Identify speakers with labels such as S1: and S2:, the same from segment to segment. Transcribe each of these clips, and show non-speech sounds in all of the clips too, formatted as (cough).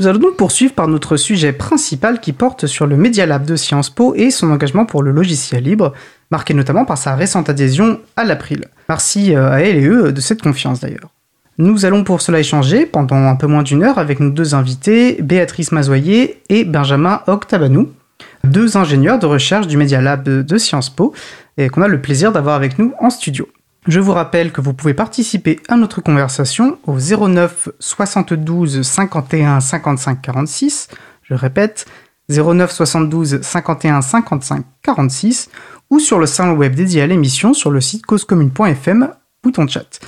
S1: Nous allons donc poursuivre par notre sujet principal qui porte sur le Media Lab de Sciences Po et son engagement pour le logiciel libre, marqué notamment par sa récente adhésion à l'April. Merci euh, à elle et eux de cette confiance d'ailleurs. Nous allons pour cela échanger pendant un peu moins d'une heure avec nos deux invités, Béatrice Mazoyer et Benjamin Octabanou, deux ingénieurs de recherche du Media Lab de Sciences Po et qu'on a le plaisir d'avoir avec nous en studio. Je vous rappelle que vous pouvez participer à notre conversation au 09 72 51 55 46. Je répète, 09 72 51 55 46 ou sur le salon web dédié à l'émission sur le site causecommune.fm, bouton chat.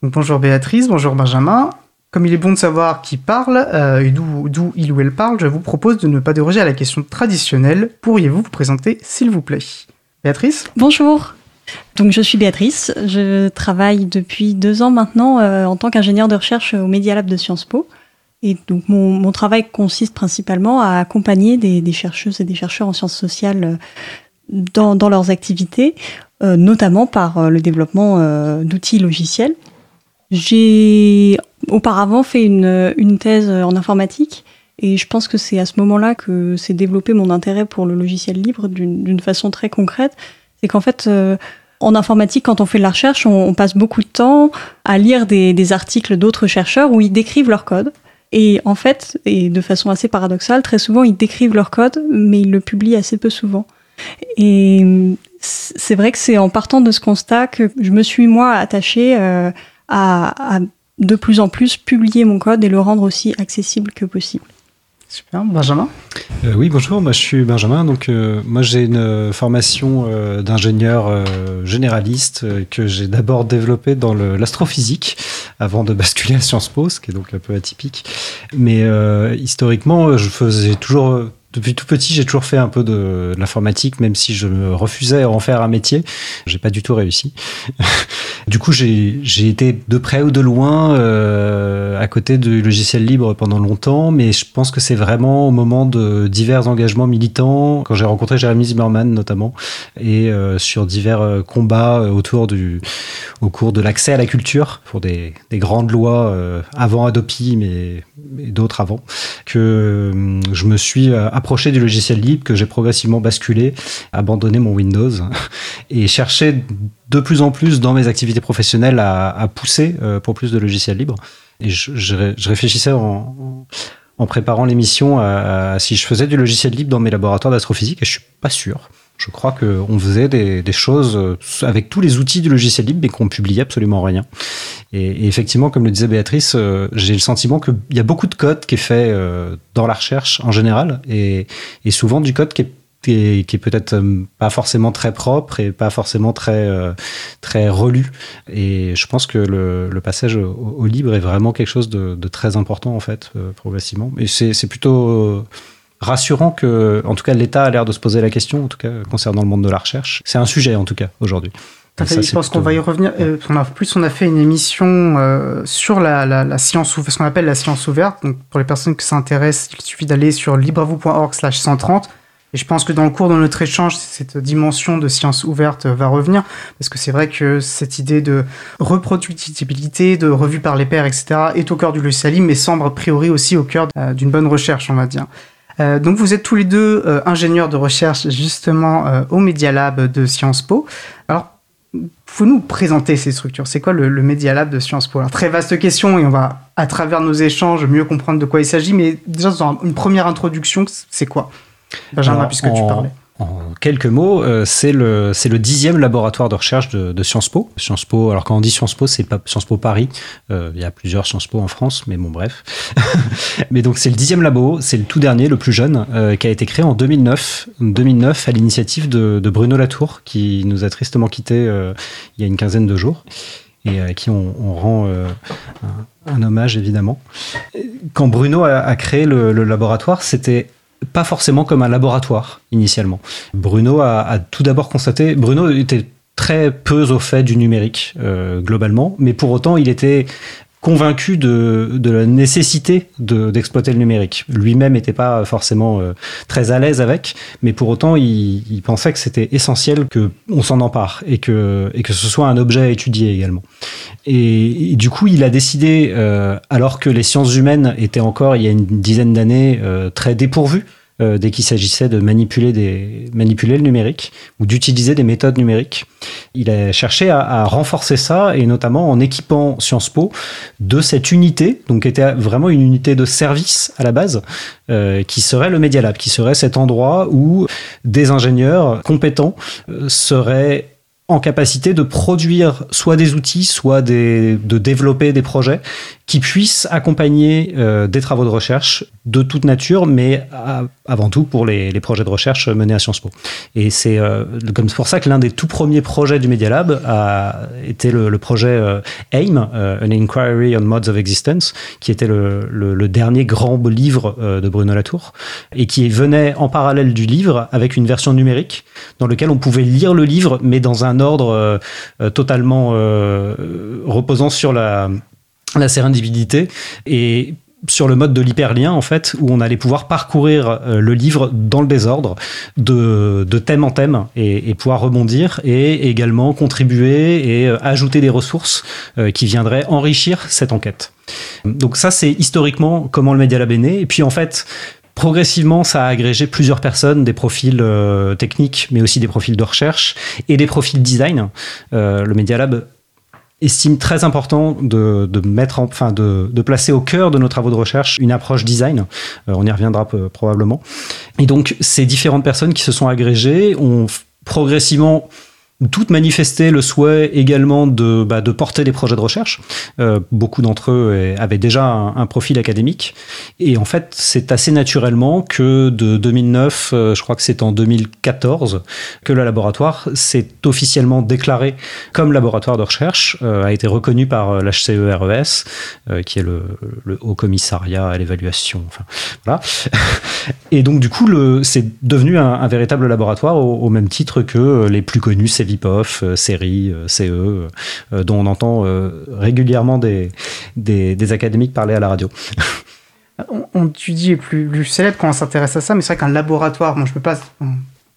S1: Bonjour Béatrice, bonjour Benjamin. Comme il est bon de savoir qui parle euh, et d'où il ou elle parle, je vous propose de ne pas déroger à la question traditionnelle. Pourriez-vous vous présenter, s'il vous plaît? Béatrice?
S2: Bonjour. Donc je suis Béatrice, je travaille depuis deux ans maintenant euh, en tant qu'ingénieure de recherche au Media Lab de Sciences Po. Et donc mon, travail consiste principalement à accompagner des, chercheuses et des chercheurs en sciences sociales euh, dans, leurs activités, euh, notamment par le développement d'outils logiciels. J'ai auparavant fait une, une, thèse en informatique et je pense que c'est à ce moment-là que s'est développé mon intérêt pour le logiciel libre d'une façon très concrète. C'est qu'en fait, en informatique, quand on fait de la recherche, on, passe beaucoup de temps à lire des, articles d'autres chercheurs où ils décrivent leur code. Et en fait, et de façon assez paradoxale, très souvent, ils décrivent leur code, mais ils le publient assez peu souvent. Et c'est vrai que c'est en partant de ce constat que je me suis, moi, attachée euh, à de plus en plus publier mon code et le rendre aussi accessible que possible.
S1: Super, Benjamin
S3: euh, Oui, bonjour, moi je suis Benjamin. Donc, euh, moi j'ai une formation euh, d'ingénieur généraliste que j'ai d'abord développée dans l'astrophysique avant de (laughs) basculer à Sciences Po, ce qui est donc un peu atypique. Mais historiquement, je faisais toujours depuis tout petit, j'ai toujours fait un peu de, l'informatique, même si je me refusais à en faire un métier. J'ai pas du tout réussi. (laughs) du coup, j'ai été de près ou de loin euh, à côté du logiciel libre pendant longtemps, mais je pense que c'est vraiment au moment de divers engagements militants, quand j'ai rencontré Jérémy Zimmerman notamment, et euh, sur divers euh, combats autour du, au cours de l'accès à la culture pour des, des grandes lois avant Adopi, mais, mais d'autres avant, que je me suis approché du logiciel libre, que j'ai progressivement basculé, abandonné mon Windows (laughs) et cherché de plus en plus dans mes activités professionnelles à, pousser euh, pour plus de logiciels libres. Et je, réfléchissais en, préparant l'émission à, si je faisais du logiciel libre dans mes laboratoires d'astrophysique et je suis pas sûr. Je crois qu'on faisait des, choses euh, avec tous les outils du logiciel libre, mais qu'on publiait absolument rien. Et, effectivement, comme le disait Béatrice, euh, j'ai le sentiment qu'il y a beaucoup de code qui est fait dans la recherche en général, et, souvent du code qui est qui est, peut-être pas forcément très propre et pas forcément très très relu. Et je pense que le, passage au, libre est vraiment quelque chose de, très important en fait progressivement. Et c'est plutôt rassurant que, en tout cas, l'État a l'air de se poser la question, en tout cas, concernant le monde de la recherche. C'est un sujet, en tout cas, aujourd'hui.
S1: je pense qu'on va y revenir. Euh, on a, plus, on a fait une émission euh, sur la, la, science ouverte, ce qu'on appelle la science ouverte. Donc, pour les personnes qui s'intéressent, il suffit d'aller sur libravou.org/slash 130. Et je pense que dans le cours de notre échange, cette dimension de science ouverte va revenir, parce que c'est vrai que cette idée de reproductibilité, de revue par les pairs, etc., est au cœur du logiciel, mais semble a priori aussi au cœur euh, d'une bonne recherche, on va dire. Euh, donc vous êtes tous les deux euh, ingénieurs de recherche justement euh, au Media Lab de Sciences Po. Alors, faut nous présenter ces structures. C'est quoi le, Media Lab de Sciences Po? Très vaste question et on va, à travers nos échanges, mieux comprendre de quoi il s'agit. Mais déjà, dans une première introduction, c'est quoi? Benjamin, puisque tu parlais
S3: en quelques mots, euh, c'est le c'est le dixième laboratoire de recherche de, de, Sciences Po. Sciences Po. Alors quand on dit Sciences Po, c'est pas Sciences Po Paris. Euh, il y a plusieurs Sciences Po en France, mais bon bref. (laughs) mais donc c'est le dixième labo, c'est le tout dernier, le plus jeune, euh, qui a été créé en 2009. 2009 à l'initiative de, de, Bruno Latour, qui nous a tristement quitté il y a une quinzaine de jours et à qui on, on rend un, un, hommage évidemment. Quand Bruno a, a créé le, le laboratoire, c'était pas forcément comme un laboratoire initialement. Bruno a, tout d'abord constaté, Bruno était très peu au fait du numérique euh, globalement, mais pour autant il était convaincu de, de la nécessité d'exploiter le numérique. Lui-même n'était pas forcément euh, très à l'aise avec, mais pour autant, il, il pensait que c'était essentiel qu'on s'en empare et que, et que ce soit un objet à étudier également. Et, et du coup, il a décidé, euh, alors que les sciences humaines étaient encore, il y a une dizaine d'années, euh, très dépourvues, euh, dès qu'il s'agissait de manipuler, des, manipuler le numérique ou d'utiliser des méthodes numériques. Il a cherché à, à, renforcer ça et notamment en équipant Sciences Po de cette unité, donc qui était vraiment une unité de service à la base, euh, qui serait le Media Lab, qui serait cet endroit où des ingénieurs compétents euh, seraient en capacité de produire soit des outils, soit de développer des projets qui puissent accompagner euh, des travaux de recherche de toute nature, mais avant tout pour les, projets de recherche menés à Sciences Po. Et c'est euh, comme pour ça que l'un des tout premiers projets du Media Lab a été le, projet euh, AIM, An Inquiry on Modes of Existence, qui était le, dernier grand livre de Bruno Latour, et qui venait en parallèle du livre avec une version numérique dans lequel on pouvait lire le livre, mais dans un ordre euh, totalement reposant sur la la et sur le mode de l'hyperlien en fait où on allait pouvoir parcourir euh, le livre dans le désordre de, de thème en thème et, pouvoir rebondir et également contribuer et euh, ajouter des ressources euh, qui viendraient enrichir cette enquête. Donc ça c'est historiquement comment le Media Lab est et puis en fait Progressivement, ça a agrégé plusieurs personnes, des profils euh, techniques, mais aussi des profils de recherche et des profils design. Euh, le Media Lab estime très important de, mettre en, enfin de, de, placer au cœur de nos travaux de recherche une approche design. Euh, on y reviendra probablement. Et donc ces différentes personnes qui se sont agrégées ont progressivement toutes manifesté le souhait également de, bah, porter des projets de recherche. Euh, beaucoup d'entre eux avaient déjà un, profil académique. Et en fait, c'est assez naturellement que de 2009, euh, je crois que c'est en 2014, que le laboratoire s'est officiellement déclaré comme laboratoire de recherche, euh, a été reconnu par l'HCERES, qui est le, Haut Commissariat à l'évaluation. (laughs) Et donc, du coup, c'est devenu un, véritable laboratoire au, même titre que les plus connus, c'est Euh, série, euh, CE, euh, dont on entend régulièrement des, des, des, académiques parler à la radio.
S1: on, on, tu dis est plus, plus célèbre quand on s'intéresse à ça, mais c'est vrai qu'un laboratoire, bon, je peux pas.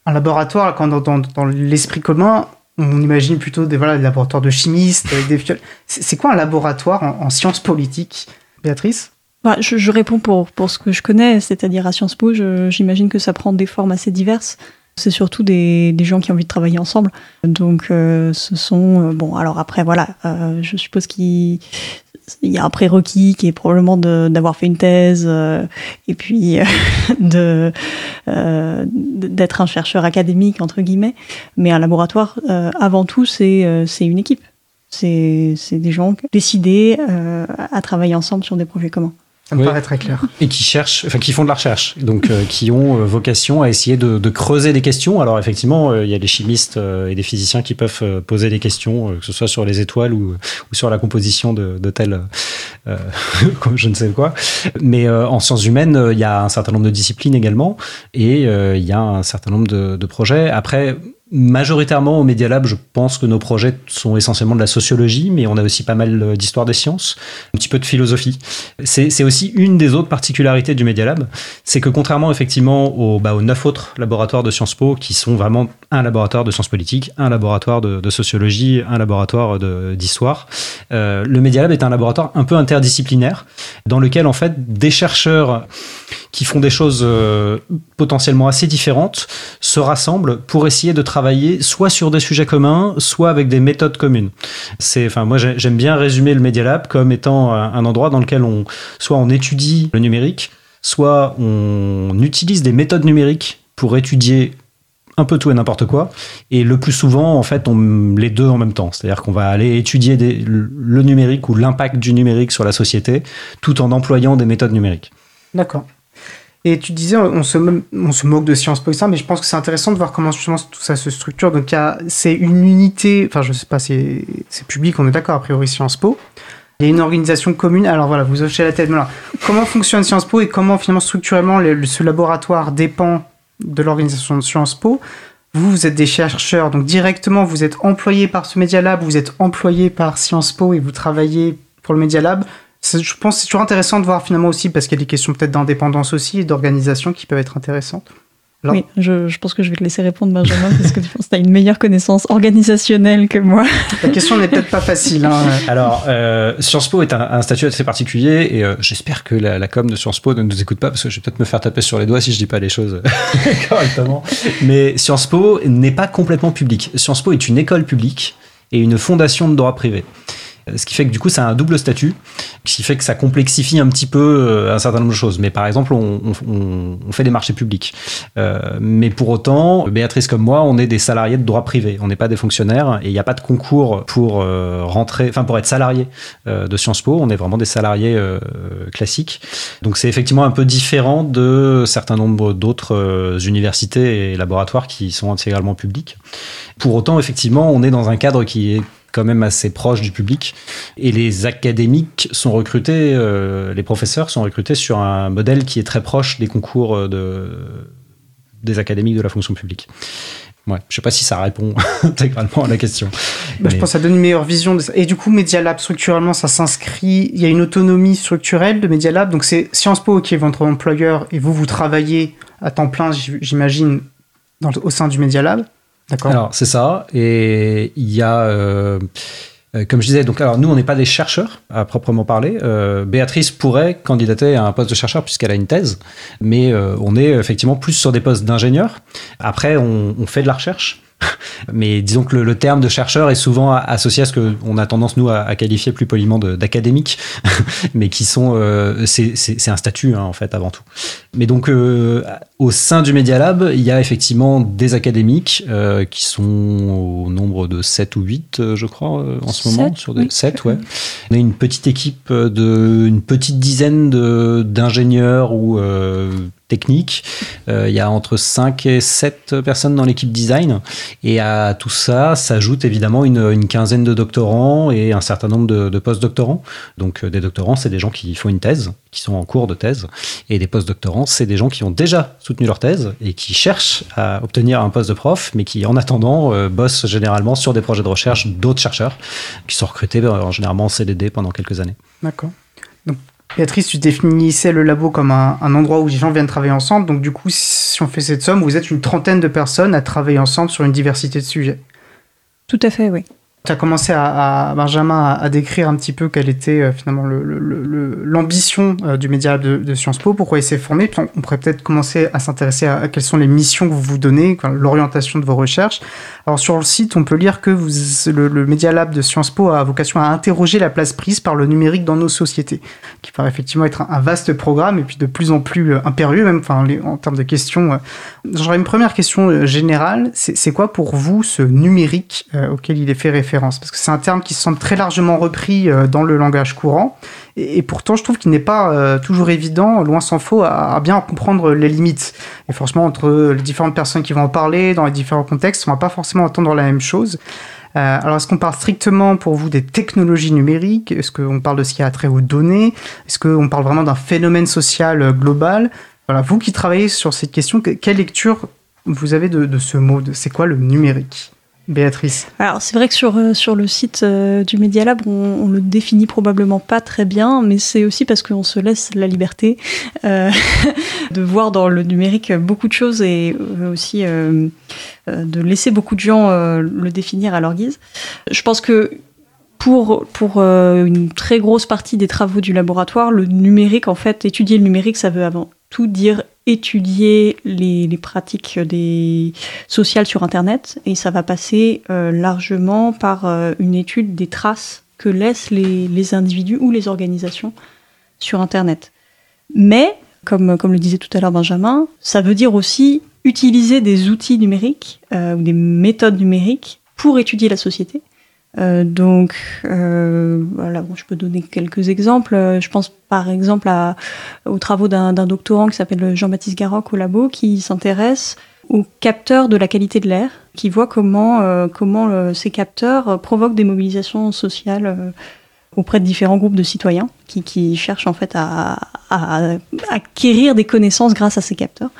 S1: Un laboratoire, quand dans, dans, dans l'esprit commun, on imagine plutôt des, voilà, des laboratoires de chimistes avec des C'est quoi un laboratoire en, en sciences politiques, Béatrice?
S2: Bah, je, je, réponds pour, pour ce que je connais, c'est-à-dire à Sciences Po, j'imagine que ça prend des formes assez diverses. C'est surtout des, des, gens qui ont envie de travailler ensemble. Donc, euh, ce sont. Euh, bon, alors après, voilà, euh, je suppose qu'il y a un prérequis qui est probablement d'avoir fait une thèse euh, et puis (laughs) de d'être un chercheur académique entre guillemets mais un laboratoire avant tout c'est une équipe c'est des gens décidés à travailler ensemble sur des projets communs
S1: ça me paraît très clair.
S3: Et qui cherchent, enfin qui font de la recherche, donc euh, qui ont euh, vocation à essayer de, de, creuser des questions. Alors effectivement, euh, il y a des chimistes euh, et des physiciens qui peuvent poser des questions, que ce soit sur les étoiles ou, ou sur la composition de, de tel, (laughs) je ne sais quoi. Mais en sciences humaines, il y a un certain nombre de disciplines également, et il y a un certain nombre de, de projets. Après, Majoritairement au Media Lab, je pense que nos projets sont essentiellement de la sociologie, mais on a aussi pas mal d'histoire des sciences, un petit peu de philosophie. C'est aussi une des autres particularités du Media Lab, c'est que contrairement effectivement aux, bah, aux neuf autres laboratoires de Sciences Po, qui sont vraiment un laboratoire de sciences politiques, un laboratoire de, sociologie, un laboratoire d'histoire, euh, le Media Lab est un laboratoire un peu interdisciplinaire, dans lequel en fait des chercheurs qui font des choses euh, potentiellement assez différentes se rassemblent pour essayer de travailler soit sur des sujets communs, soit avec des méthodes communes. C'est, enfin, moi j'aime bien résumer le Media Lab comme étant un endroit dans lequel on, soit on étudie le numérique, soit on utilise des méthodes numériques pour étudier un peu tout et n'importe quoi. Et le plus souvent, en fait, on les deux en même temps. C'est-à-dire qu'on va aller étudier le numérique ou l'impact du numérique sur la société, tout en employant des méthodes numériques.
S1: D'accord. Et tu disais, on se, moque de Sciences Po mais je pense que c'est intéressant de voir comment justement tout ça se structure. Donc, c'est une unité, enfin, je sais pas, c'est public, on est d'accord, a priori, Sciences Po. Il y a une organisation commune. Alors voilà, vous hochez la tête. Voilà. Comment fonctionne Sciences Po et comment finalement structurellement le, ce laboratoire dépend de l'organisation de Sciences Po Vous, vous êtes des chercheurs, donc directement vous êtes employé par ce Media Lab, vous êtes employé par Sciences Po et vous travaillez pour le Media Lab. Je pense que c'est toujours intéressant de voir finalement aussi, parce qu'il y a des questions peut-être d'indépendance aussi et d'organisation qui peuvent être intéressantes.
S2: Oui, je, pense que je vais te laisser répondre, Benjamin, parce que tu penses que tu as une meilleure connaissance organisationnelle que moi.
S1: La question n'est peut-être pas facile. Hein. (laughs)
S3: Alors, euh, Sciences Po est un, statut assez particulier et euh, j'espère que la, com de Sciences Po ne nous écoute pas parce que je vais peut-être me faire taper sur les doigts si je dis pas les choses (laughs) correctement. Mais Sciences Po n'est pas complètement public. Sciences Po est une école publique et une fondation de droit privé. Ce qui fait que du coup, ça a un double statut, ce qui fait que ça complexifie un petit peu euh, un certain nombre de choses. Mais par exemple, on, fait des marchés publics. Euh, mais pour autant, Béatrice comme moi, on est des salariés de droit privé. On n'est pas des fonctionnaires et il n'y a pas de concours pour euh, rentrer, enfin pour être salarié de Sciences Po. On est vraiment des salariés classiques. Donc c'est effectivement un peu différent de certains nombres d'autres universités et laboratoires qui sont intégralement publics. Pour autant, effectivement, on est dans un cadre qui est quand même assez proche du public. Et les académiques sont recrutés, euh, les professeurs sont recrutés sur un modèle qui est très proche des concours euh, de, des académiques de la fonction publique. Ouais, je sais pas si ça répond (laughs) intégralement à la question.
S1: Bah, je pense que ça donne une meilleure vision. De ça. Et du coup, Media Lab, structurellement, ça s'inscrit. Il y a une autonomie structurelle de Media Lab. Donc, c'est Sciences Po qui est votre employeur et vous, vous travaillez à temps plein, j'imagine, au sein du Media Lab.
S3: Alors, c'est ça. Et il y a. Euh, euh, comme je disais, donc alors nous on n'est pas des chercheurs à proprement parler. Euh, Béatrice pourrait candidater à un poste de chercheur puisqu'elle a une thèse, mais on est effectivement plus sur des postes d'ingénieur. Après, on, on, fait de la recherche. (laughs) Mais disons que le, terme de chercheur est souvent associé à ce qu'on a tendance, nous, à, qualifier plus poliment d'académique, (laughs) mais qui sont. Euh, c'est un statut, hein, en fait, avant tout. Mais donc, euh, au sein du Media Lab, il y a effectivement des académiques euh, qui sont au nombre de 7 ou 8, je crois, en ce moment. Sur des, 7, ouais. On a une petite équipe de. une petite dizaine d'ingénieurs ou technique. Euh, il y a entre 5 et 7 personnes dans l'équipe design. Et à tout ça s'ajoute évidemment une, quinzaine de doctorants et un certain nombre de, post-doctorants. Donc euh, des doctorants, c'est des gens qui font une thèse, qui sont en cours de thèse. Et des post-doctorants, c'est des gens qui ont déjà soutenu leur thèse et qui cherchent à obtenir un poste de prof, mais qui en attendant euh, bossent généralement sur des projets de recherche d'autres chercheurs qui sont recrutés en généralement en CDD pendant quelques années.
S1: D'accord. Béatrice, tu définissais le labo comme un, endroit où les gens viennent travailler ensemble. Donc, du coup, si on fait cette somme, vous êtes une trentaine de personnes à travailler ensemble sur une diversité de sujets.
S2: Tout à fait, oui
S1: tu as commencé à, Benjamin à, décrire un petit peu quelle était euh, finalement l'ambition euh, du média de, Sciences Po, pourquoi il s'est formé. on, pourrait peut-être commencer à s'intéresser à, quelles sont les missions que vous vous donnez, l'orientation de vos recherches. Alors sur le site, on peut lire que vous, le, Media Lab de Sciences Po a vocation à interroger la place prise par le numérique dans nos sociétés, qui paraît effectivement être un, vaste programme et puis de plus en plus euh, impérieux même en termes de questions. J'aurais une première question générale. C'est quoi pour vous ce numérique auquel il est fait référence? Parce que c'est un terme qui semble très largement repris euh, dans le langage courant, et, pourtant je trouve qu'il n'est pas euh, toujours évident, loin s'en faut, à, bien comprendre les limites. Et franchement, entre les différentes personnes qui vont en parler, dans les différents contextes, on va pas forcément entendre la même chose. Euh, alors, est-ce qu'on parle strictement pour vous des technologies numériques? Est-ce qu'on parle de ce qui a trait aux données? Est-ce qu'on parle vraiment d'un phénomène social global? Voilà, vous qui travaillez sur cette question, quelle lecture vous avez de ce mot? C'est quoi le numérique? Béatrice
S2: Alors c'est vrai que sur, euh, sur le site euh, du Media Lab, on, on, le définit probablement pas très bien, mais c'est aussi parce qu'on se laisse la liberté euh, (laughs) de voir dans le numérique beaucoup de choses et aussi de laisser beaucoup de gens le définir à leur guise. Je pense que pour, pour une très grosse partie des travaux du laboratoire, le numérique, en fait, étudier le numérique, ça veut avant tout dire étudier les, pratiques sociales sur Internet et ça va passer euh, largement par euh, une étude des traces que laissent les, individus ou les organisations sur Internet. Mais, comme, comme le disait tout à l'heure Benjamin, ça veut dire aussi utiliser des outils numériques euh, ou des méthodes numériques pour étudier la société euh, donc, euh, voilà, je peux donner quelques exemples. Euh, je pense par exemple à, aux travaux d'un doctorant qui s'appelle Jean-Baptiste Garoc au labo, qui s'intéresse aux capteurs de la qualité de l'air, qui voit comment, comment ces capteurs provoquent des mobilisations sociales auprès de différents groupes de citoyens qui, qui cherchent en fait à, à, acquérir des connaissances grâce à ces capteurs.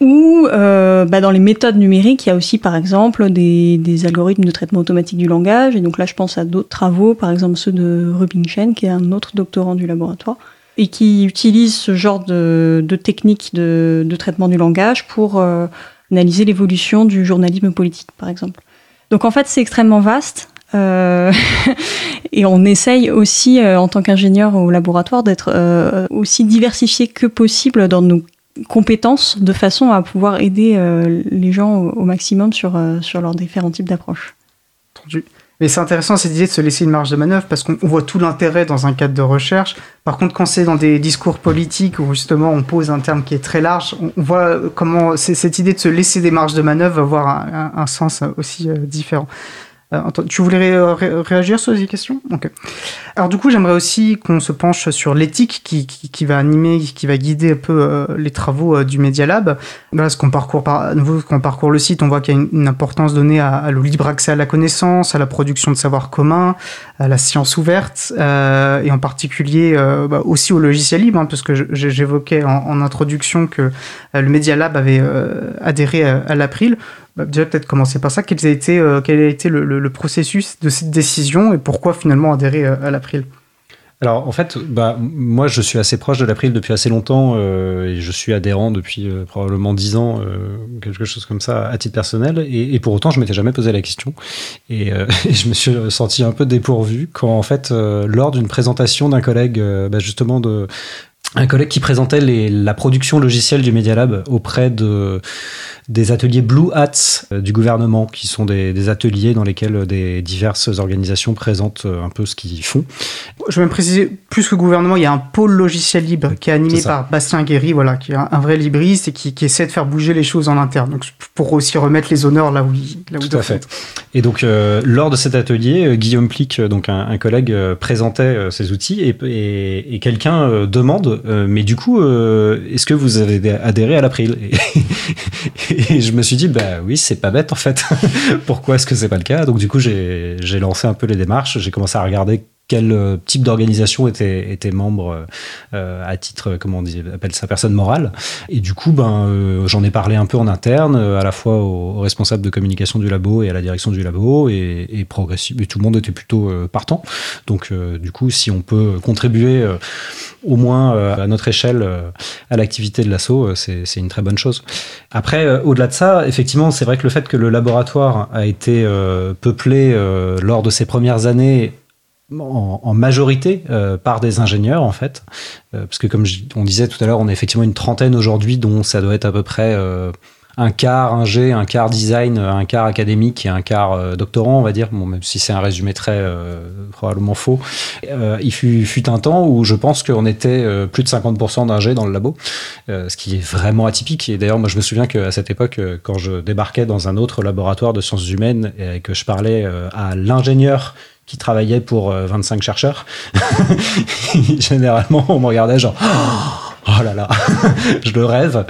S2: Ou euh, bah, dans les méthodes numériques, il y a aussi par exemple des, des, algorithmes de traitement automatique du langage. Et donc là, je pense à d'autres travaux, par exemple ceux de Rubinstein, qui est un autre doctorant du laboratoire, et qui utilise ce genre de, de techniques de, de, traitement du langage pour euh, analyser l'évolution du journalisme politique, par exemple. Donc en fait, c'est extrêmement vaste. Euh, (laughs) et on essaye aussi, euh, en tant qu'ingénieur au laboratoire, d'être euh, aussi diversifié que possible dans nos compétences, de façon à pouvoir aider euh, les gens au, maximum sur, euh, sur leurs différents types d'approches.
S1: Mais c'est intéressant cette idée de se laisser une marge de manœuvre parce qu'on voit tout l'intérêt dans un cadre de recherche. Par contre, quand c'est dans des discours politiques où justement on pose un terme qui est très large, on voit comment cette idée de se laisser des marges de manœuvre va avoir un, sens aussi euh, différent. Euh, tu voulais ré réagir sur ces questions Ok. Alors du coup, j'aimerais aussi qu'on se penche sur l'éthique qui, qui, qui, va animer, qui va guider un peu euh, les travaux euh, du Media Lab. Là, ce qu'on parcourt par, nouveau, qu'on parcourt le site, on voit qu'il y a une, importance donnée à, à, le libre accès à la connaissance, à la production de savoir commun, à la science ouverte, euh, et en particulier euh, bah, aussi au logiciel libre, hein, parce que j'évoquais en, en, introduction que euh, le Media Lab avait adhéré à l'April bah, déjà peut-être commencer par ça. Quel a été, euh, quel a été le, processus de cette décision et pourquoi finalement adhérer euh, à l'April?
S3: Alors en fait, bah, moi je suis assez proche de l'April depuis assez longtemps euh, et je suis adhérent depuis probablement 10 ans, quelque chose comme ça à titre personnel. Et, pour autant, je m'étais jamais posé la question et, (laughs) et, je me suis senti un peu dépourvu quand en fait, lors d'une présentation d'un collègue, bah, justement de un collègue qui présentait les, la production logicielle du Media Lab auprès de, des ateliers Blue Hats euh, du gouvernement, qui sont des, des, ateliers dans lesquels des diverses organisations présentent euh, un peu ce qu'ils font.
S1: Je vais même préciser, plus que gouvernement, il y a un pôle logiciel libre qui est animé est par Bastien Guéry, voilà, qui est un, vrai libriste et qui, qui, essaie de faire bouger les choses en interne. Donc pour aussi remettre les honneurs là où il, là où
S3: Tout à fait. Et donc euh, lors de cet atelier, euh, Guillaume Plic, donc un, un collègue, présentait ses outils et, et, et quelqu'un demande euh, mais du coup, euh, est-ce que vous avez adhéré à l'April (laughs) et, et je me suis dit, bah oui, c'est pas bête en fait. (laughs) Pourquoi est-ce que c'est pas le cas? Donc du coup, j'ai lancé un peu les démarches. J'ai commencé à regarder quel euh, type d'organisation était, membre euh, à titre, comment on dit, appelle ça, personne morale. Et du coup, ben, euh, j'en ai parlé un peu en interne, à la fois aux, responsables de communication du labo et à la direction du labo, et, et et tout le monde était plutôt euh, partant. Donc, euh, du coup, si on peut contribuer au moins à notre échelle à l'activité de l'assaut, c'est une très bonne chose. Après, au-delà de ça, effectivement, c'est vrai que le fait que le laboratoire a été peuplé lors de ses premières années en, en, majorité euh, par des ingénieurs en fait, euh, parce que comme je, on disait tout à l'heure, on est effectivement une trentaine aujourd'hui, dont ça doit être à peu près euh, un quart ingé, un quart design, un quart académique et un quart euh, doctorant, on va dire, bon, même si c'est un résumé très euh, probablement faux. Euh, il fut, fut, un temps où je pense qu'on était plus de 50% d'ingé dans le labo, ce qui est vraiment atypique. Et d'ailleurs, moi, je me souviens qu'à cette époque, quand je débarquais dans un autre laboratoire de sciences humaines et que je parlais à l'ingénieur qui travaillait pour 25 chercheurs, (laughs) généralement, on me regardait genre... (gasps) Oh oh là là, (laughs) je le rêve.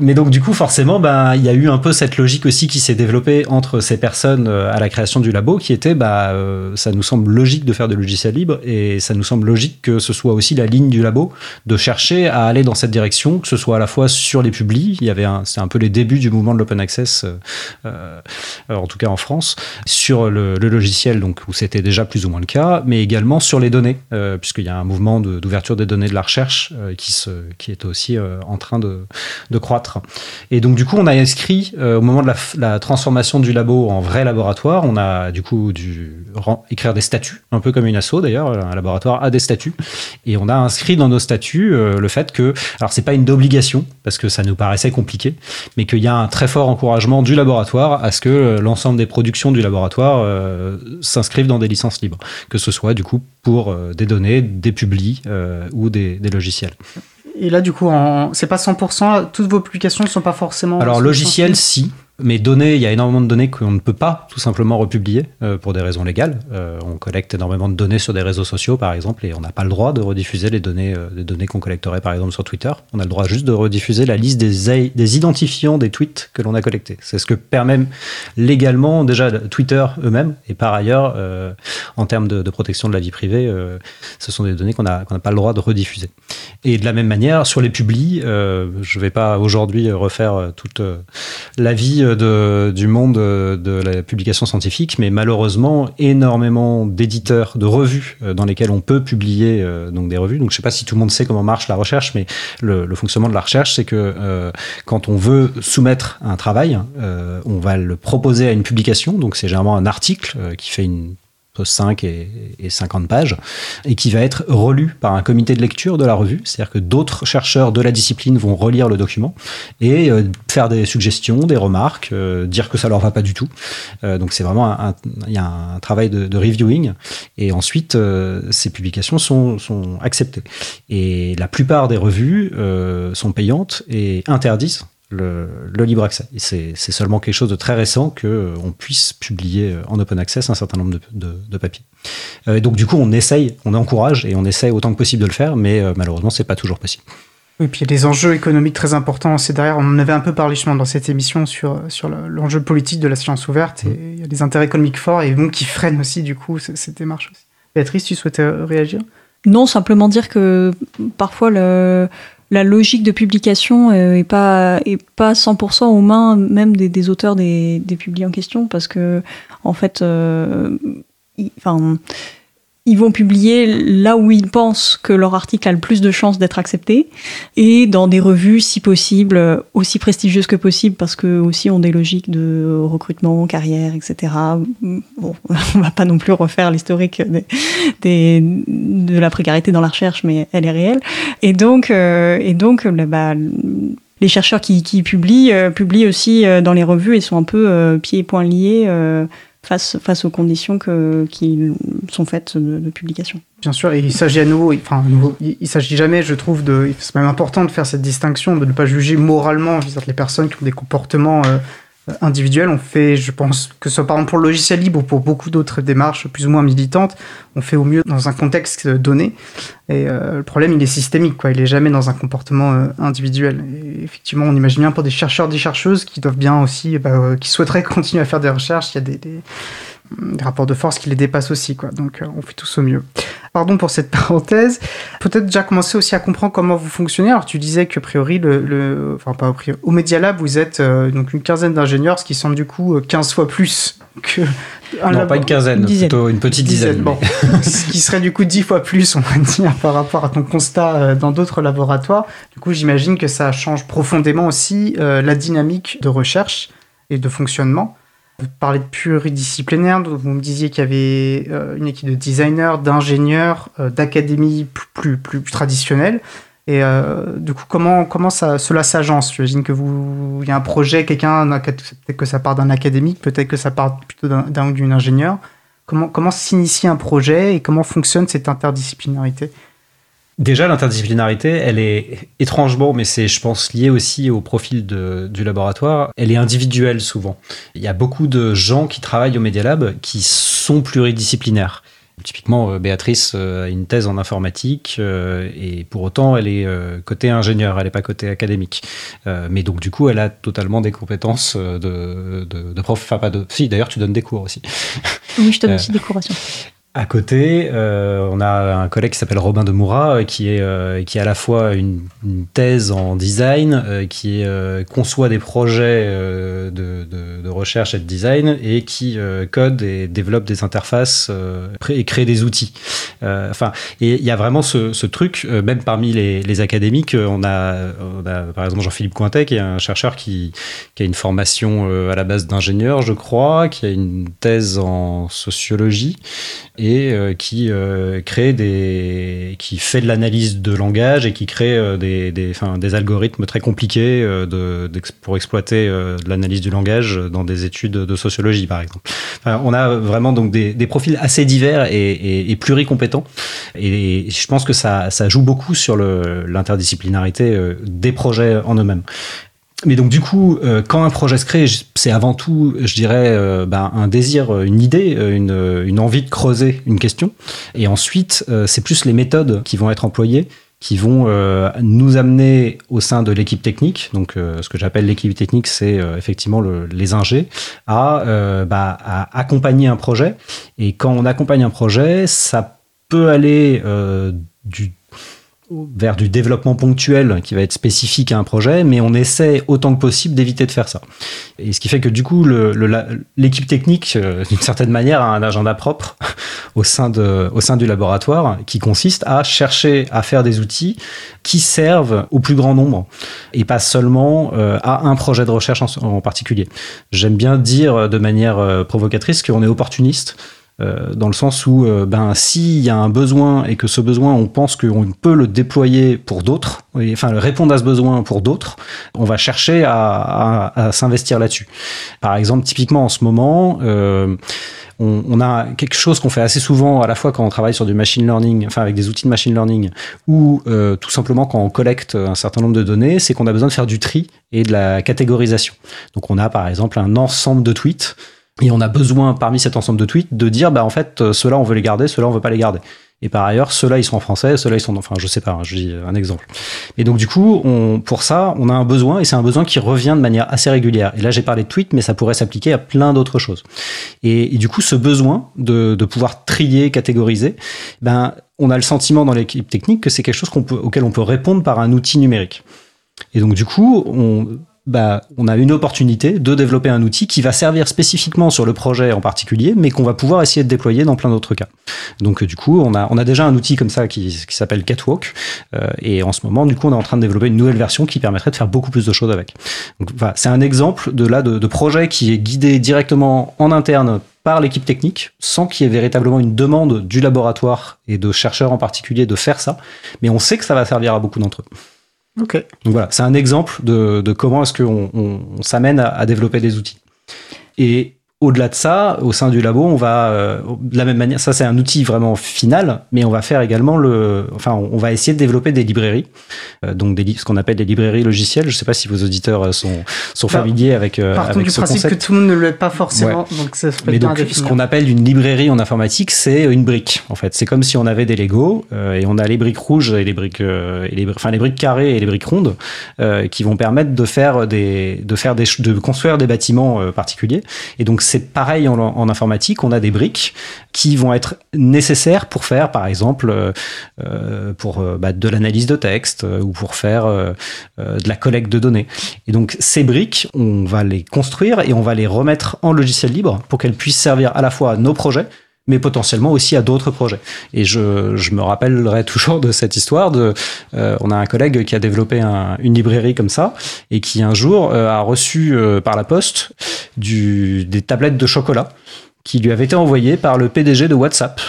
S3: Mais donc du coup, forcément, ben il y a eu un peu cette logique aussi qui s'est développée entre ces personnes euh, à la création du labo, qui était, bah, euh, ça nous semble logique de faire de logiciels libres et ça nous semble logique que ce soit aussi la ligne du labo de chercher à aller dans cette direction, que ce soit à la fois sur les publis, il y avait c'est un peu les débuts du mouvement de l'open access, euh, euh, en tout cas en France, sur le, logiciel, donc où c'était déjà plus ou moins le cas, mais également sur les données, euh, puisqu'il y a un mouvement d'ouverture de, des données de la recherche qui se qui est aussi euh, en train de, croître. Et donc du coup, on a inscrit euh, au moment de la, transformation du labo en vrai laboratoire, on a du coup dû écrire des statuts, un peu comme une asso d'ailleurs, un laboratoire a des statuts, et on a inscrit dans nos statuts euh, le fait que, alors c'est pas une obligation parce que ça nous paraissait compliqué, mais qu'il y a un très fort encouragement du laboratoire à ce que l'ensemble des productions du laboratoire euh, s'inscrivent dans des licences libres, que ce soit du coup pour euh, des données, des publis ou des logiciels.
S1: Et là, du coup, en... c'est pas 100%, toutes vos publications ne sont pas forcément.
S3: Alors, logiciel, si. Mais données, il y a énormément de données qu'on ne peut pas tout simplement republier euh, pour des raisons légales. Euh, on collecte énormément de données sur des réseaux sociaux, par exemple, et on n'a pas le droit de rediffuser les données, euh, les données qu'on collecterait, par exemple, sur Twitter. On a le droit juste de rediffuser la liste des, identifiants des tweets que l'on a collectés. C'est ce que permet légalement déjà Twitter eux-mêmes, et par ailleurs, en termes de, protection de la vie privée, ce sont des données qu'on n'a qu'on n'a pas le droit de rediffuser. Et de la même manière, sur les publis, je ne vais pas aujourd'hui refaire toute la vie de, du monde de la publication scientifique, mais malheureusement, énormément d'éditeurs, de revues euh, dans lesquelles on peut publier euh, donc des revues. Donc, je ne sais pas si tout le monde sait comment marche la recherche, mais le, fonctionnement de la recherche, c'est que euh, quand on veut soumettre un travail, on va le proposer à une publication. Donc, c'est généralement un article qui fait une 5 et, 50 pages, et qui va être relu par un comité de lecture de la revue, c'est-à-dire que d'autres chercheurs de la discipline vont relire le document et euh, faire des suggestions, des remarques, euh, dire que ça leur va pas du tout. Euh, donc c'est vraiment un, travail de, reviewing, et ensuite ces publications sont, sont acceptées. Et la plupart des revues sont payantes et interdisent le, libre accès. C'est seulement quelque chose de très récent qu'on euh, puisse publier euh, en open access un certain nombre de, papiers. Euh, et donc du coup, on essaye, on encourage et on essaye autant que possible de le faire, mais malheureusement, c'est pas toujours possible.
S1: Oui, puis il y a des enjeux économiques très importants. C'est derrière, on en avait un peu parlé justement dans cette émission sur, sur l'enjeu politique de la science ouverte. Et mmh. il y a des intérêts économiques forts et bon, qui freinent aussi du coup cette démarche aussi. Béatrice, tu souhaitais réagir?
S2: Non, simplement dire que parfois le, la logique de publication euh, est pas est pas 100% aux mains même des, auteurs des, des publiés en question parce que en fait euh, enfin ils vont publier là où ils pensent que leur article a le plus de chances d'être accepté et dans des revues, si possible, aussi prestigieuses que possible parce que aussi ont des logiques de recrutement, carrière, etc. Bon, (laughs) on va pas non plus refaire l'historique des, de la précarité dans la recherche, mais elle est réelle. Et donc, euh, et donc, bah, les chercheurs qui, qui publient euh, publient aussi euh, dans les revues et sont un peu pieds et poings liés face, face aux conditions que, qui sont faites de, publication.
S1: Bien sûr, et il s'agit à nouveau, enfin, nouveau, il, s'agit jamais, je trouve, de, c'est même important de faire cette distinction, de ne pas juger moralement les personnes qui ont des comportements euh, individuels. On fait, je pense, que ce soit par exemple pour le logiciel libre ou pour beaucoup d'autres démarches plus ou moins militantes, on fait au mieux dans un contexte donné. Et euh, le problème, il est systémique, quoi. Il est jamais dans un comportement euh, individuel. Effectivement, on imagine bien pour des chercheurs, des chercheuses qui doivent bien aussi, bah, euh, qui souhaiteraient (laughs) continuer à faire des recherches, il y a des, rapports de force qui les dépassent aussi, quoi. Donc, on fait tous au mieux. Pardon pour cette (laughs) parenthèse. Peut-être déjà commencer aussi à comprendre comment vous fonctionnez. Alors, tu disais que, a priori, le, enfin, pas a priori, au Media Lab, vous êtes donc une quinzaine d'ingénieurs, ce qui semble du coup 15 fois plus (laughs) que
S3: non, pas une quinzaine, plutôt une petite dizaine.
S1: Bon. Ce qui serait du coup dix fois plus, on va dire, par rapport à ton constat euh, dans d'autres laboratoires. Du coup, j'imagine que ça change profondément aussi euh, la dynamique de recherche et de fonctionnement. Vous parlez de pluridisciplinaire, vous me disiez qu'il y avait euh, une équipe de designers, d'ingénieurs, d'académies plus, plus, plus traditionnelles. Et euh, du coup, comment, comment ça, cela s'agence? J'imagine que vous, il y a un projet, quelqu'un, peut-être que ça part d'un académique, peut-être que ça part plutôt d'un ou d'une ingénieur. Comment, comment s'initie un projet et comment fonctionne cette interdisciplinarité?
S3: Déjà, l'interdisciplinarité, elle est étrangement, mais c'est, je pense, lié aussi au profil de, du laboratoire. Elle est individuelle souvent. Il y a beaucoup de gens qui travaillent au Media Lab qui sont pluridisciplinaires. Typiquement, euh, Béatrice euh, a une thèse en informatique euh, et pour autant, elle est côté ingénieur, elle n'est pas côté académique. mais donc, du coup, elle a totalement des compétences de, de, de prof. Enfin, pas de. Si, d'ailleurs, tu donnes des cours aussi.
S2: Oui, je donne aussi des cours
S3: à côté, euh, on a un collègue qui s'appelle Robin de Moura, euh, qui est euh, qui à la fois une, thèse en design, qui conçoit des projets de, de, recherche et de design, et qui code et développe des interfaces et crée des outils. enfin, et il y a vraiment ce, ce truc, même parmi les, les académiques, on a, on a, par exemple Jean-Philippe Cointet, qui est un chercheur qui, qui a une formation à la base d'ingénieur, je crois, qui a une thèse en sociologie euh, qui euh, crée des, qui fait de l'analyse de langage et qui crée euh, des, des, des algorithmes très compliqués de, pour exploiter l'analyse du langage dans des études de sociologie, par exemple. on a vraiment donc des, des profils assez divers et, et, et, pluricompétents, et je pense que ça, ça joue beaucoup sur l'interdisciplinarité des projets en eux-mêmes. Mais donc du coup, euh, quand un projet se crée, c'est avant tout, je dirais, euh, ben, un désir, une idée, une, envie de creuser une question. Et ensuite, c'est plus les méthodes qui vont être employées qui vont nous amener au sein de l'équipe technique, donc ce que j'appelle l'équipe technique, c'est effectivement le, les ingés, à, bah, à, accompagner un projet. Et quand on accompagne un projet, ça peut aller du vers du développement ponctuel qui va être spécifique à un projet, mais on essaie autant que possible d'éviter de faire ça. Et ce qui fait que du coup, l'équipe technique, euh, (laughs) d'une certaine manière, a un agenda propre (laughs) au sein, du laboratoire qui consiste à chercher à faire des outils qui servent au plus grand nombre et pas seulement euh, à un projet de recherche en, particulier. J'aime bien dire de manière euh, provocatrice qu'on est opportuniste euh, dans le sens où, euh, ben, s'il y a un besoin et que ce besoin, on pense qu'on peut le déployer pour d'autres, enfin répondre à ce besoin pour d'autres, on va chercher à, à, s'investir là-dessus. Par exemple, typiquement en ce moment, euh, on, on, a quelque chose qu'on fait assez souvent à la fois quand on travaille sur du machine learning, enfin avec des outils de machine learning, ou euh, tout simplement quand on collecte un certain nombre de données, c'est qu'on a besoin de faire du tri et de la catégorisation. Donc on a par exemple un ensemble de tweets et on a besoin, parmi cet ensemble de tweets, de dire, bah, en fait, euh, ceux-là, on veut les garder, ceux-là, on veut pas les garder. Et par ailleurs, ceux-là, ils sont en français, ceux-là, ils sont, enfin, je sais pas, hein, je dis un exemple. Et donc, du coup, on, pour ça, on a un besoin, et c'est un besoin qui revient de manière assez régulière. Et là, j'ai parlé de tweets, mais ça pourrait s'appliquer à plein d'autres choses. Et, du coup, ce besoin de, de pouvoir trier, catégoriser, ben, on a le sentiment dans l'équipe technique que c'est quelque chose qu'on peut, auquel on peut répondre par un outil numérique. Et donc, du coup, on, bah, on a une opportunité de développer un outil qui va servir spécifiquement sur le projet en particulier, mais qu'on va pouvoir essayer de déployer dans plein d'autres cas. Donc euh, du coup, on a, on a déjà un outil comme ça qui, qui s'appelle Catwalk, euh, et en ce moment, du coup, on est en train de développer une nouvelle version qui permettrait de faire beaucoup plus de choses avec. C'est un exemple de là de, de projet qui est guidé directement en interne par l'équipe technique, sans qu'il y ait véritablement une demande du laboratoire et de chercheurs en particulier de faire ça, mais on sait que ça va servir à beaucoup d'entre eux. Donc voilà, c'est un exemple de, comment est-ce qu'on on, on s'amène à, à, développer des outils. Et au-delà de ça, au sein du labo, on va euh, de la même manière. Ça, c'est un outil vraiment final, mais on va faire également le. Enfin, on va essayer de développer des librairies, euh, donc des, ce qu'on appelle des librairies logicielles. Je ne sais pas si vos auditeurs euh, sont, sont bah, familiers avec, euh, avec
S1: du
S3: ce
S1: principe
S3: concept.
S1: que tout le monde ne l'est pas forcément, ouais. donc ça se
S3: Mais donc, ce qu'on appelle une librairie en informatique, c'est une brique. En fait, c'est comme si on avait des Lego et on a les briques rouges et les briques, et les, enfin les briques carrées et les briques rondes qui vont permettre de faire des, de faire des, de construire des bâtiments particuliers. Et donc, c'est pareil en informatique, on a des briques qui vont être nécessaires pour faire, par exemple, euh, pour euh, bah, de l'analyse de texte euh, ou pour faire euh, de la collecte de données. Et donc ces briques, on va les construire et on va les remettre en logiciel libre pour qu'elles puissent servir à la fois à nos projets, mais potentiellement aussi à d'autres projets. Et je, je, me rappellerai (laughs) toujours de cette histoire de, euh, on a un collègue qui a développé un, une librairie comme ça et qui un jour euh, a reçu euh, par la poste du, des tablettes de chocolat qui lui avaient été envoyées par le PDG de WhatsApp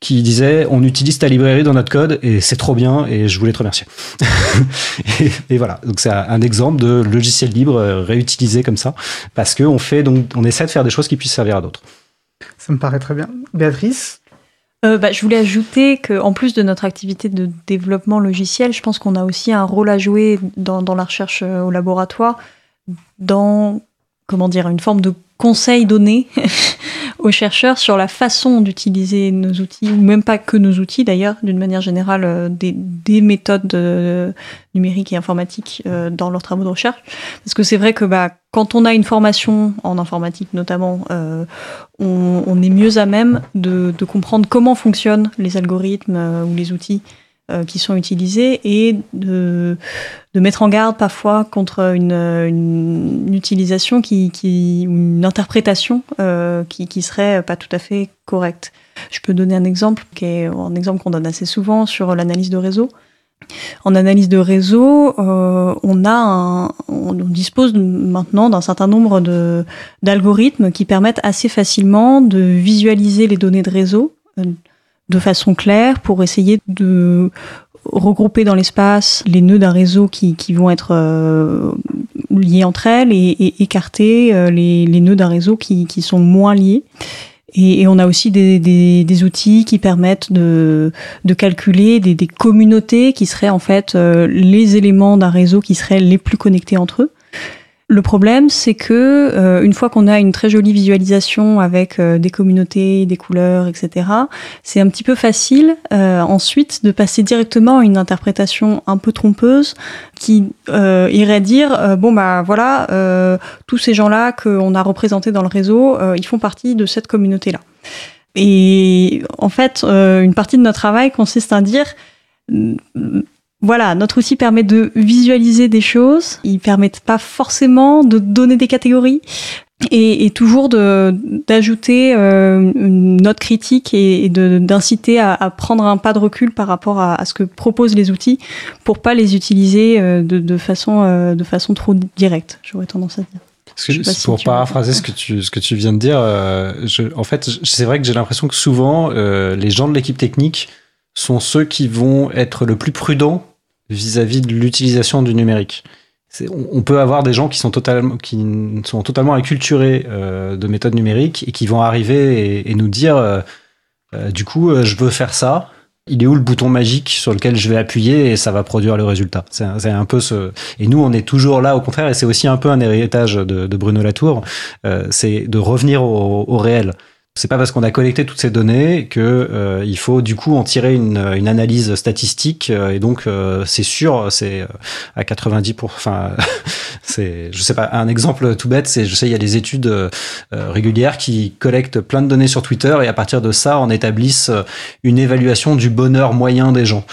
S3: qui disait on utilise ta librairie dans notre code et c'est trop bien et je voulais te remercier. (laughs) et, voilà, donc c'est un exemple de logiciel libre réutilisé comme ça parce que on fait donc on essaie de faire des choses qui puissent servir à d'autres.
S1: Ça me paraît très bien. Béatrice
S2: euh, bah, je voulais ajouter qu'en plus de notre activité de développement logiciel, je pense qu'on a aussi un rôle à jouer dans, dans la recherche au laboratoire, dans comment dire une forme de conseil donné (laughs) aux chercheurs sur la façon d'utiliser nos outils, ou même pas que nos outils d'ailleurs, d'une manière générale, euh, des, des, méthodes euh, numériques et informatiques euh, dans leurs travaux de recherche. Parce que c'est vrai que bah, quand on a une formation en informatique notamment, euh, on, on, est mieux à même de, de, comprendre comment fonctionnent les algorithmes ou les outils qui sont utilisés et de, mettre en garde parfois contre une, utilisation qui, qui, une interprétation euh, qui, qui serait pas tout à fait correcte. Je peux donner un exemple qui est un exemple qu'on donne assez souvent sur l'analyse de réseau. En analyse de réseau, euh, on a on dispose maintenant d'un certain nombre d'algorithmes qui permettent assez facilement de visualiser les données de réseau euh, de façon claire pour essayer de regrouper dans l'espace les nœuds d'un réseau qui, qui, vont être euh, liés entre elles et, et écarter euh, les, les, nœuds d'un réseau qui, qui, sont moins liés. Et, et on a aussi des, des, des, outils qui permettent de, de calculer des, des, communautés qui seraient en fait euh, les éléments d'un réseau qui seraient les plus connectés entre eux. Le problème, c'est que euh, une fois qu'on a une très jolie visualisation avec euh, des communautés, des couleurs, etc., c'est un petit peu facile euh, ensuite de passer directement à une interprétation un peu trompeuse qui irait dire bon bah voilà tous ces gens-là qu'on a représentés dans le réseau, ils font partie de cette communauté-là. Et en fait, une partie de notre travail consiste à dire voilà, notre outil permet de visualiser des choses. Il permet pas forcément de donner des catégories et, toujours d'ajouter euh, une note critique et, d'inciter à, prendre un pas de recul par rapport à, ce que proposent les outils pour pas les utiliser euh, de, façon euh, de façon trop directe. J'aurais tendance à dire.
S3: pour paraphraser ce que tu ce que tu viens de dire, en fait, c'est vrai que j'ai l'impression que souvent les gens de l'équipe technique sont ceux qui vont être le plus prudents vis-à-vis de l'utilisation du numérique. On, peut avoir des gens qui sont totalement, qui sont totalement acculturés euh, de méthodes numériques et qui vont arriver et, nous dire, euh, euh, du coup, je veux faire ça. Il est où le bouton magique sur lequel je vais appuyer et ça va produire le résultat? C'est un, peu ce. Et nous, on est toujours là, au contraire, et c'est aussi un peu un héritage de, Bruno Latour, c'est de revenir au réel. C'est pas parce qu'on a collecté toutes ces données que euh, il faut du coup en tirer une, analyse statistique euh, et donc euh, c'est sûr, c'est à 90 pour, enfin, (laughs) c'est, je sais pas, un exemple tout bête, c'est, je sais, il y a des études régulières qui collectent plein de données sur Twitter et à partir de ça, on établissent une évaluation du bonheur moyen des gens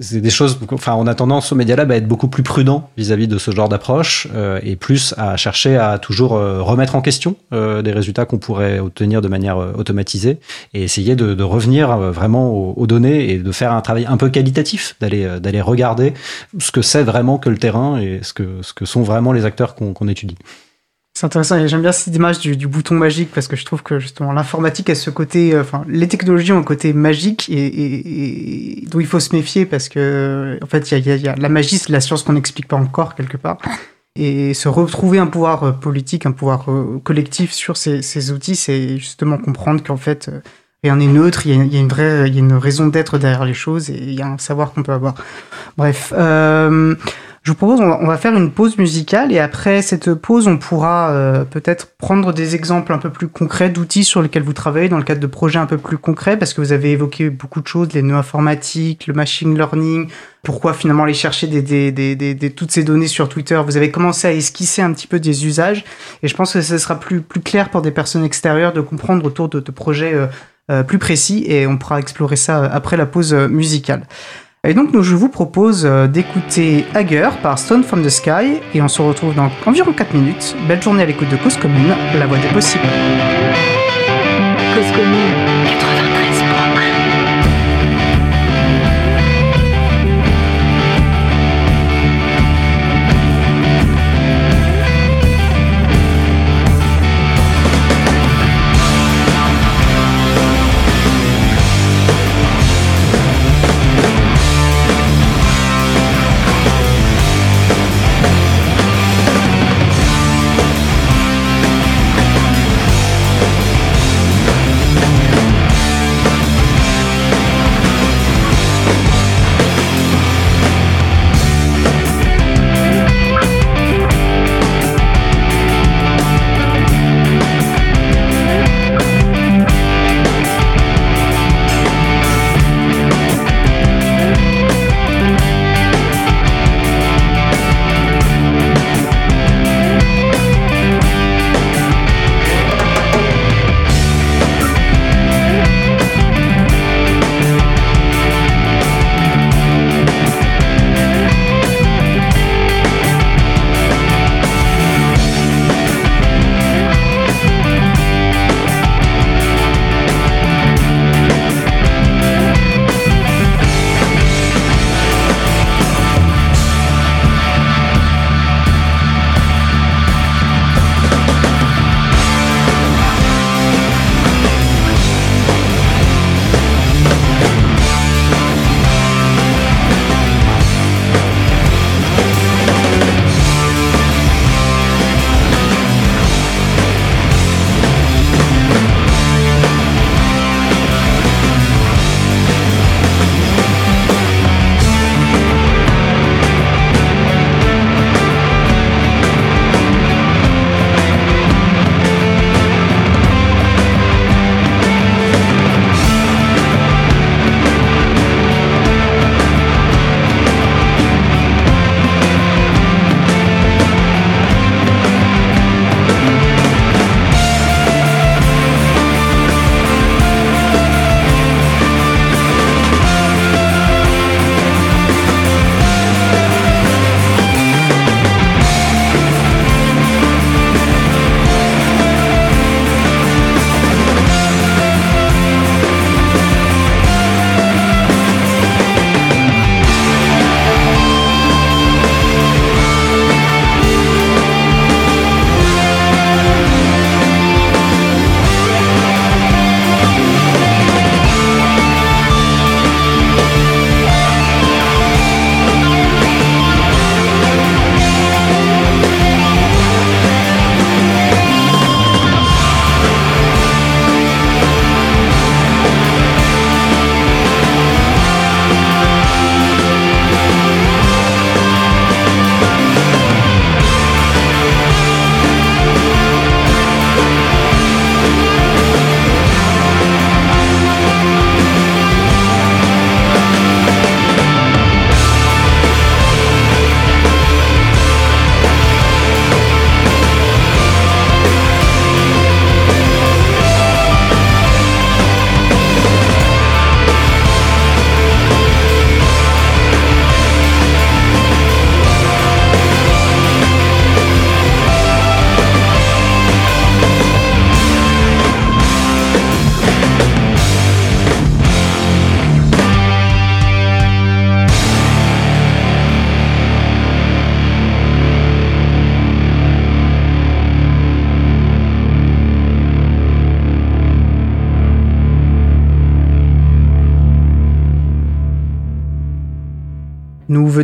S3: c'est des choses. Enfin, on a tendance au Media Lab à être beaucoup plus prudent vis-à-vis de ce genre d'approche euh, et plus à chercher à toujours euh, remettre en question euh, des résultats qu'on pourrait obtenir de manière automatisée et essayer de, revenir vraiment aux, données et de faire un travail un peu qualitatif, d'aller d'aller regarder ce que c'est vraiment que le terrain et ce que ce que sont vraiment les acteurs qu'on étudie.
S1: C'est intéressant et j'aime bien cette image du, du, bouton magique parce que je trouve que justement l'informatique a ce côté, euh, enfin les technologies ont un côté magique et, et, et dont il faut se méfier parce que en fait il y a, y a, la magie c'est la science qu'on n'explique pas encore quelque part (laughs) et se retrouver un pouvoir euh, politique, un pouvoir euh, collectif sur ces, ces outils, c'est justement comprendre qu'en fait rien n'est neutre, il y, a, il y, a, une vraie, il y a une raison d'être derrière les choses et il y a un savoir qu'on peut avoir. Bref. Euh, je vous propose, on va, faire une pause musicale et après cette pause, on pourra euh, peut-être prendre des exemples un peu plus concrets d'outils sur lesquels vous travaillez dans le cadre de projets un peu plus concrets parce que vous avez évoqué beaucoup de choses, les nœuds informatiques, le machine learning, pourquoi finalement aller chercher des, toutes ces données sur Twitter. Vous avez commencé à esquisser un petit peu des usages et je pense que ce sera plus, plus clair pour des personnes extérieures de comprendre autour de, de projets euh, euh, plus précis et on pourra explorer ça après la pause musicale. Et donc, nous, je vous propose euh, d'écouter Hager par Stone from the Sky et on se retrouve dans environ 4 minutes. Belle journée à l'écoute de Cause Commune, la voix des possibles. Cause.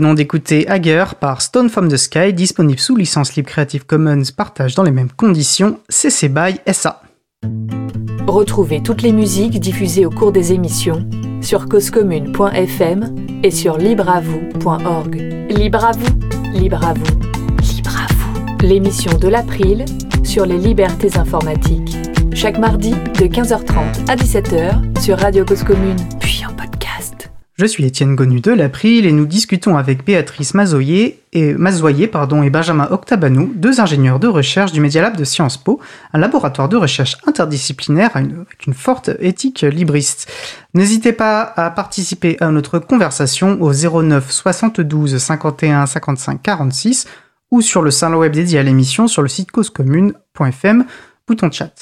S1: Venons d'écouter Hager par Stone from the Sky, disponible sous licence libre Creative Commons, partage dans les mêmes conditions, CC BY SA.
S4: Retrouvez toutes les musiques diffusées au cours des émissions sur causecommune.fm et sur libreavoue.org. Libre à vous, libre à vous, libre à vous. L'émission de l'April sur les libertés informatiques. Chaque mardi de 15h30 à 17h sur Radio Cause Commune, puis en podcast.
S1: Je suis Étienne Gonu de l'April et nous discutons avec Béatrice Mazoyer et, Mazoyer, pardon, et Benjamin Octabanou, deux ingénieurs de recherche du Media Lab de Sciences Po, un laboratoire de recherche interdisciplinaire avec une forte éthique libriste. N'hésitez pas à participer à notre conversation au 09 72 51 55 46 ou sur le salon web dédié à l'émission sur le site causecommune.fm, bouton chat.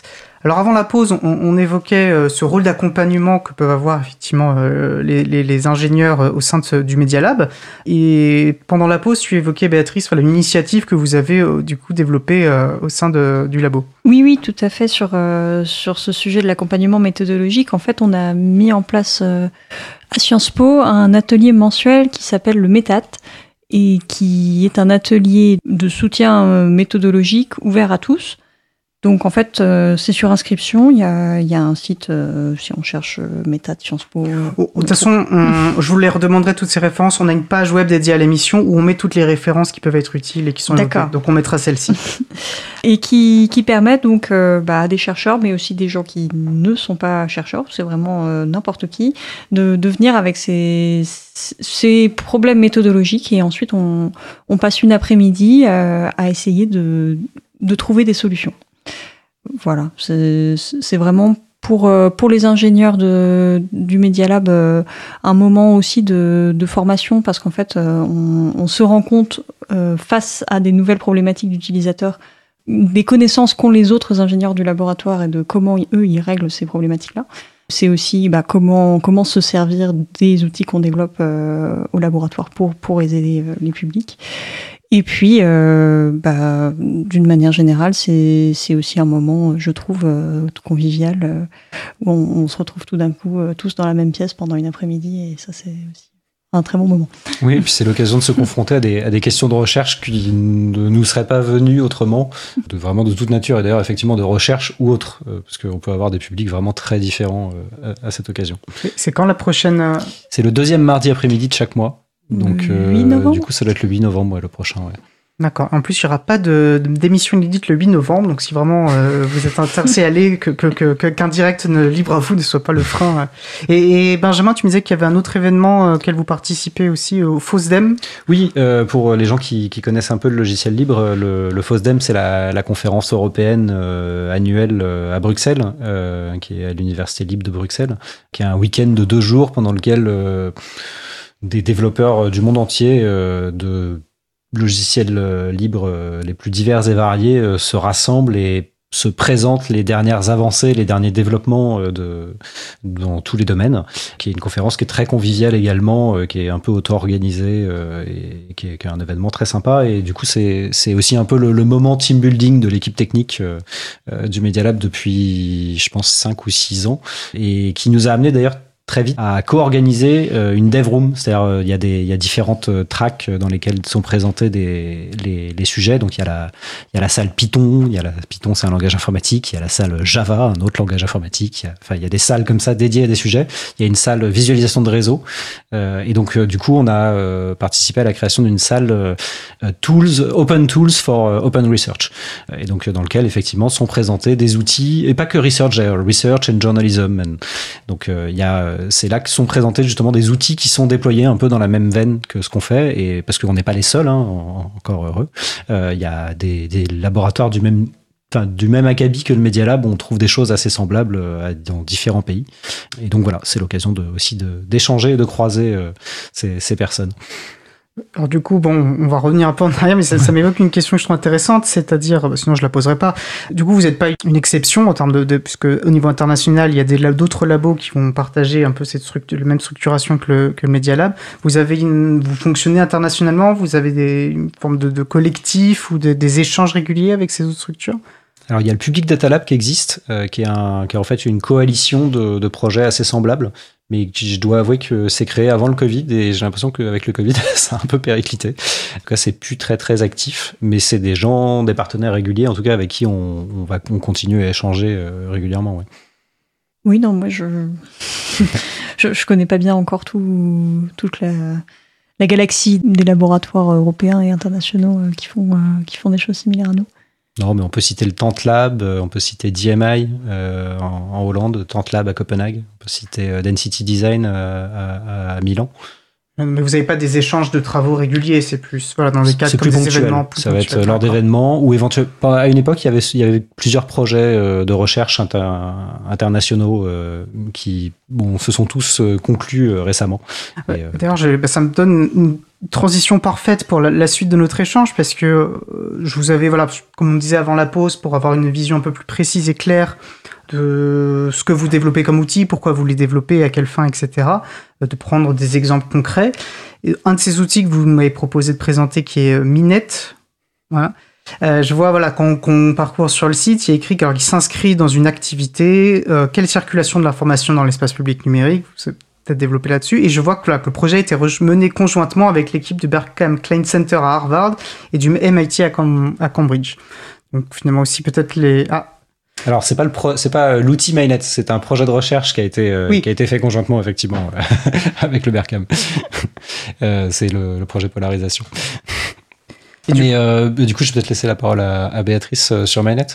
S1: Alors avant la pause, on, évoquait euh, ce rôle d'accompagnement que peuvent avoir effectivement euh, les, ingénieurs euh, au sein du Media Lab. Et pendant la pause, tu évoquais, Béatrice, voilà, une initiative que vous avez du coup développée au sein du labo.
S2: Oui, oui, tout à fait. Sur, sur ce sujet de l'accompagnement méthodologique, en fait, on a mis en place à Sciences Po un atelier mensuel qui s'appelle le METAT et qui est un atelier de soutien méthodologique ouvert à tous donc en fait, euh, c'est sur inscription. Il y a, un site, euh, si on cherche euh, Méta de Sciences Po.
S1: De toute façon, je vous les redemanderai toutes ces références. On a une page web dédiée à l'émission où on met toutes les références qui peuvent être utiles et qui sont D'accord. Donc on mettra celle-ci. (laughs)
S2: et qui, qui permettent donc bah, à des chercheurs, mais aussi des gens qui ne sont pas chercheurs, c'est vraiment n'importe qui, de, de, venir avec ces, ces problèmes méthodologiques et ensuite on, on passe une après-midi à essayer de, de trouver des solutions. Voilà, c'est vraiment pour, euh, pour les ingénieurs de, du Media Lab euh, un moment aussi de, formation parce qu'en fait, euh, on, on, se rend compte face à des nouvelles problématiques d'utilisateurs des connaissances qu'ont les autres ingénieurs du laboratoire et de comment eux ils règlent ces problématiques-là. C'est aussi bah, comment comment se servir des outils qu'on développe au laboratoire pour pour aider les publics. Et puis, euh, bah, d'une manière générale, c'est aussi un moment, je trouve, euh, convivial, euh, où on, on, se retrouve tout d'un coup tous dans la même pièce pendant une après-midi, et ça, c'est aussi un très bon moment.
S3: Oui, et puis c'est l'occasion de se confronter à des, à des, questions de recherche qui ne nous seraient pas venues autrement, de vraiment de toute nature, et d'ailleurs effectivement de recherche ou autre, parce qu'on peut avoir des publics vraiment très différents à, à cette occasion.
S1: C'est quand la prochaine
S3: C'est le deuxième mardi après-midi de chaque mois. Donc, euh, du coup, ça doit être le 8 novembre, le prochain, ouais.
S1: D'accord. En plus, il n'y aura pas de, d'émission inédite le 8 novembre, donc si vraiment euh, vous êtes intéressé à aller, que, que, qu'un direct ne, libre à vous ne soit pas le frein. Et, Benjamin, tu me disais qu'il y avait un autre événement euh, auquel vous participez aussi, au FOSDEM
S3: Oui, euh, pour les gens qui, qui, connaissent un peu le logiciel libre, le, le FOSDEM, c'est la, la conférence européenne annuelle à Bruxelles, qui est à l'Université libre de Bruxelles, qui est un week-end de deux jours pendant lequel des développeurs du monde entier de logiciels euh, libres euh, les plus divers et variés euh, se rassemblent et se présentent les dernières avancées, les derniers développements de, dans tous les domaines, qui est une conférence qui est très conviviale également, qui est un peu auto-organisée et qui est, un événement très sympa. Et du coup, c'est aussi un peu le, moment team building de l'équipe technique du Media Lab depuis, je pense, 5 ou 6 ans, et qui nous a amené d'ailleurs très vite à co-organiser euh, une dev room, c'est-à-dire euh, il y a des il y a différentes euh, tracks dans lesquelles sont présentés des les, les sujets. Donc il y a la il y a la salle Python, il y a la Python c'est un langage informatique, il y a la salle Java, un autre langage informatique. Il y a, enfin il y a des salles comme ça dédiées à des sujets. Il y a une salle visualisation de réseau. Et donc du coup on a participé à la création d'une salle tools open tools for open research. Et donc dans lequel effectivement sont présentés des outils et pas que research, research and journalism. donc il y a c'est là que sont présentés justement des outils qui sont déployés un peu dans la même veine que ce qu'on fait, et parce qu'on n'est pas les seuls, hein, encore heureux. Euh, il y a des, laboratoires du même du même acabit que le Media Lab, on trouve des choses assez semblables euh, dans différents pays. Et donc voilà, c'est l'occasion aussi d'échanger et de croiser euh, ces personnes.
S1: Alors du coup, bon, on va revenir un peu en arrière, mais ça, m'évoque une question que je trouve intéressante, c'est-à-dire, bah, sinon je la poserai pas. Du coup, vous n'êtes pas une exception en termes de, puisque au niveau international, il y a d'autres labos qui vont partager un peu cette structure, la même structuration que le, que Media Lab. Vous avez, une, vous fonctionnez internationalement, vous avez des une forme de, de collectif ou des échanges réguliers avec ces autres structures?
S3: Alors il y a le Public Data Lab qui existe, euh, qui, est un, en fait une coalition de projets assez semblables Mais je dois avouer que c'est créé avant le Covid et j'ai l'impression qu'avec le Covid, (laughs) ça a un peu périclité. En tout cas, c'est plus très très actif, mais c'est des gens, des partenaires réguliers, en tout cas avec qui on, va on continue à échanger euh, régulièrement.
S2: Oui, non, moi je... (laughs) je, je connais pas bien encore tout, toute la, la galaxie des laboratoires européens et internationaux euh, qui font, euh, qui font des choses similaires à nous.
S3: Non, mais on peut citer le Tentlab, euh, on peut citer DMI euh, en, Hollande, Tentlab à Copenhague, on peut citer euh, Density Design à, Milan.
S1: Mais vous n'avez pas des échanges de travaux réguliers, c'est plus voilà dans les cas
S3: comme des événements. ça va être lors d'événements ou éventuellement. À une époque, il y avait, il y avait plusieurs projets de recherche internationaux qui bon, se sont tous conclus récemment.
S1: D'ailleurs, bah, ça me donne une transition parfaite pour la, suite de notre échange parce que euh, je vous avais, voilà, comme on disait avant la pause, pour avoir une vision un peu plus précise et claire de ce que vous développez comme outil, pourquoi vous les développez, à quelle fin, etc. Euh, de prendre des exemples concrets. un de ces outils que vous m'avez proposé de présenter qui est euh, Minette. Voilà. je vois, voilà, quand, on parcourt sur le site, il y a écrit qu'il s'inscrit dans une activité, quelle circulation de l'information dans l'espace public numérique, développé là-dessus. Et je vois que, le projet a été mené conjointement avec l'équipe du Berkham Klein Center à Harvard et du MIT à, à Cambridge. Donc finalement aussi peut-être les... Ah.
S3: Alors c'est pas le c'est pas euh, l'outil Mainnet, c'est un projet de recherche qui a été euh, qui a été fait conjointement effectivement (laughs) avec le Berkham. (laughs) Euh, c'est le, projet polarisation. Mais du coup, je vais peut-être laisser la parole à, à Béatrice sur Mainnet.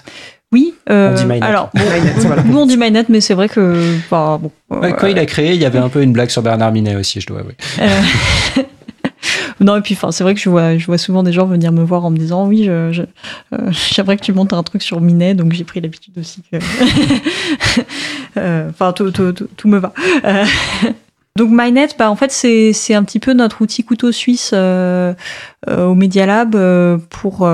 S2: Oui, euh, on dit alors (laughs) nous on dit Mainnet, mais c'est vrai que bon,
S3: quand il a créé, il y avait un peu une blague sur Bernard Minet aussi, je dois avouer. Euh, (laughs)
S2: non et puis c'est vrai que je vois je vois souvent des gens venir me voir en me disant oui euh, (laughs) j'aimerais que tu montes un truc sur Minet donc j'ai pris l'habitude aussi que enfin tout, tout, tout, me va. Donc Mainnet, bah, en fait, c'est, c'est un petit peu notre outil couteau suisse au Media Lab pour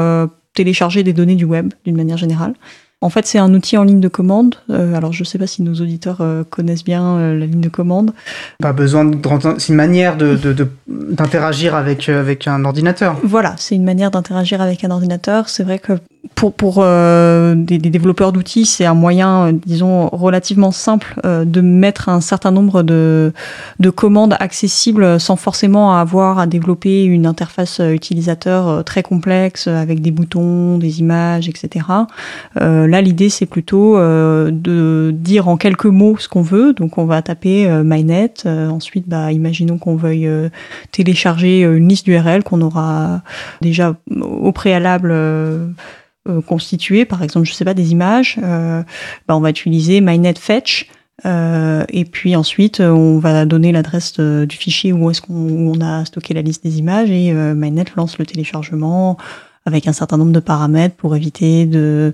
S2: télécharger des données du web d'une manière générale. En fait, c'est un outil en ligne de commande. Euh, alors, je ne sais pas si nos auditeurs euh, connaissent bien euh, la ligne de commande.
S1: Pas besoin de C'est une manière d'interagir de, avec, avec un ordinateur.
S2: Voilà, c'est une manière d'interagir avec un ordinateur. C'est vrai que pour, pour euh, des, des, développeurs d'outils, c'est un moyen, euh, disons, relativement simple euh, de mettre un certain nombre de, de, commandes accessibles sans forcément avoir à développer une interface utilisateur très complexe avec des boutons, des images, etc. là, l'idée, c'est plutôt de dire en quelques mots ce qu'on veut. Donc, on va taper MyNet. ensuite, bah, imaginons qu'on veuille télécharger une liste d'URL qu'on aura déjà au préalable euh, constituer, par exemple, je sais pas, des images, euh, bah, on va utiliser MyNetFetch. Euh, et puis ensuite, on va donner l'adresse du fichier où est-ce qu'on a stocké la liste des images et MyNet lance le téléchargement avec un certain nombre de paramètres pour éviter de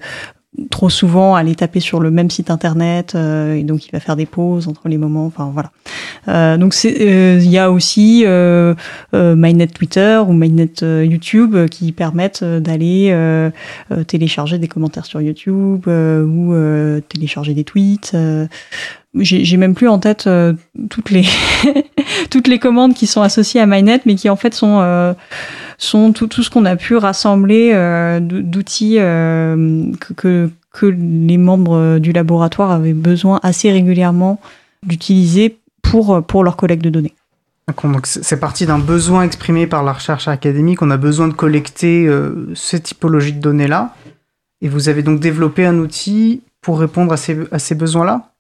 S2: trop souvent aller taper sur le même site internet euh, et donc il va faire des pauses entre les moments enfin voilà. Euh, donc euh, il y a aussi MyNet Twitter ou MyNet YouTube qui permettent d'aller télécharger des commentaires sur YouTube ou télécharger des tweets j'ai même plus en tête toutes les (laughs) toutes les commandes qui sont associées à MyNet mais qui en fait sont sont tout, ce qu'on a pu rassembler euh, d'outils euh, que, que, les membres du laboratoire avaient besoin assez régulièrement d'utiliser pour, pour leur collecte de données.
S1: Donc c'est parti d'un besoin exprimé par la recherche académique. On a besoin de collecter euh, ces typologies de données-là. Et vous avez donc développé un outil pour répondre à ces, à ces besoins-là?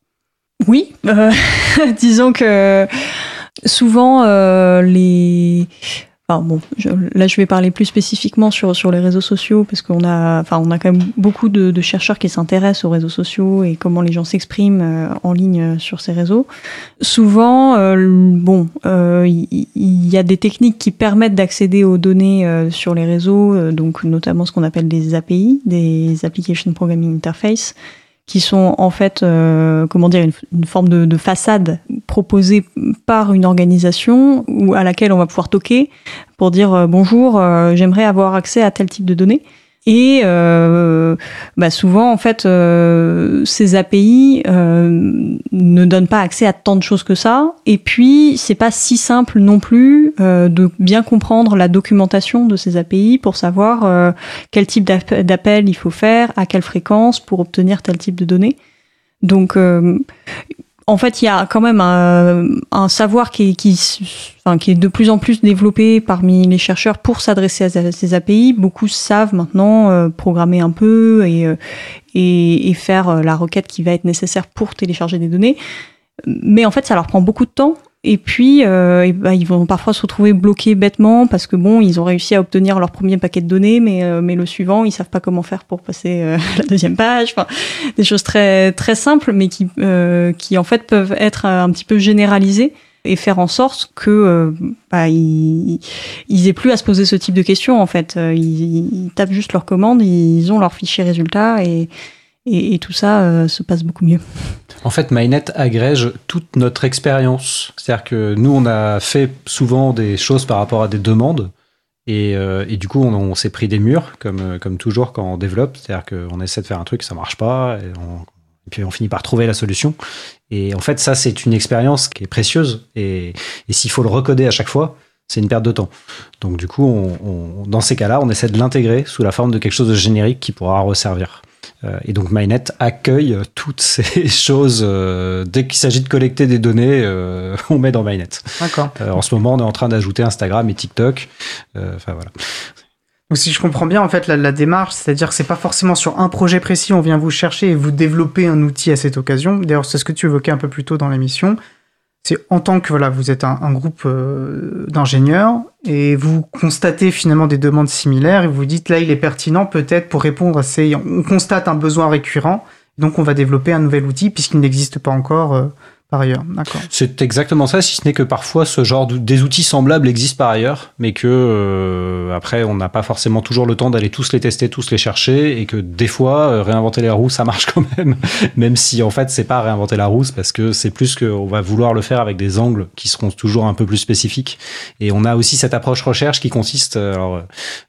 S2: Oui. (laughs) disons que souvent, les bon, là, je vais parler plus spécifiquement sur, sur les réseaux sociaux parce qu'on a, enfin, on a quand même beaucoup de, chercheurs qui s'intéressent aux réseaux sociaux et comment les gens s'expriment euh, en ligne euh, sur ces réseaux. Souvent, euh, bon, il y, a des techniques qui permettent d'accéder aux données sur les réseaux, donc notamment ce qu'on appelle des API, des Application Programming Interface qui sont en fait, euh, comment dire, une, forme de, façade proposée par une organisation ou à laquelle on va pouvoir toquer pour dire euh, bonjour, euh, j'aimerais avoir accès à tel type de données. Et euh, bah souvent, en fait, euh, ces API euh, ne donnent pas accès à tant de choses que ça. Et puis, c'est pas si simple non plus euh, de bien comprendre la documentation de ces API pour savoir euh, quel type d'appel il faut faire, à quelle fréquence pour obtenir tel type de données. Donc, en fait, il y a quand même un, savoir qui, qui, est de plus en plus développé parmi les chercheurs pour s'adresser à ces API. Beaucoup savent maintenant euh, programmer un peu et, euh, et, et, faire la requête qui va être nécessaire pour télécharger des données. Mais en fait, ça leur prend beaucoup de temps et puis, euh, bah, ils vont parfois se retrouver bloqués bêtement parce que bon, ils ont réussi à obtenir leur premier paquet de données, mais euh, mais le suivant, ils savent pas comment faire pour passer euh, (laughs) la deuxième page. Enfin, des choses très très simples, mais qui euh, qui en fait peuvent être un petit peu généralisées et faire en sorte que bah, ils, ils aient plus à se poser ce type de questions. En fait, ils, ils tapent juste leur commande, ils ont leur fichier résultat et et, tout ça euh, se passe beaucoup mieux.
S3: En fait, MyNet agrège toute notre expérience. C'est-à-dire que nous, on a fait souvent des choses par rapport à des demandes. Et, euh, du coup, on, s'est pris des murs, comme, euh, comme toujours quand on développe. C'est-à-dire qu'on essaie de faire un truc, ça marche pas. Et, puis on finit par trouver la solution. Et en fait, ça, c'est une expérience qui est précieuse. Et, s'il faut le recoder à chaque fois, c'est une perte de temps. Donc du coup, dans ces cas-là, on essaie de l'intégrer sous la forme de quelque chose de générique qui pourra resservir. Euh, et donc MyNet accueille toutes (laughs) ces choses. Euh, dès qu'il s'agit de collecter des données, euh, on met dans MyNet.
S1: D'accord.
S3: en ce moment, on est en train d'ajouter Instagram et TikTok. Enfin voilà.
S1: Donc si je comprends bien en fait la, la démarche, c'est-à-dire que c'est pas forcément sur un projet précis, on vient vous chercher et vous développer un outil à cette occasion. D'ailleurs, c'est ce que tu évoquais un peu plus tôt dans l'émission c'est en tant que voilà, vous êtes un, groupe euh, d'ingénieurs et vous constatez finalement des demandes similaires et vous dites là il est pertinent peut-être pour répondre à ces on constate un besoin récurrent donc on va développer un nouvel outil puisqu'il n'existe pas encore euh, ailleurs.
S3: C'est exactement ça, si ce n'est que parfois ce genre de, des outils semblables existent par ailleurs, mais que euh, après on n'a pas forcément toujours le temps d'aller tous les tester, tous les chercher, et que des fois euh, réinventer la roue (laughs) ça marche quand même, même si en fait c'est pas réinventer la roue, parce que c'est plus qu'on va vouloir le faire avec des angles qui seront toujours un peu plus spécifiques. Et on a aussi cette approche recherche qui consiste, euh, alors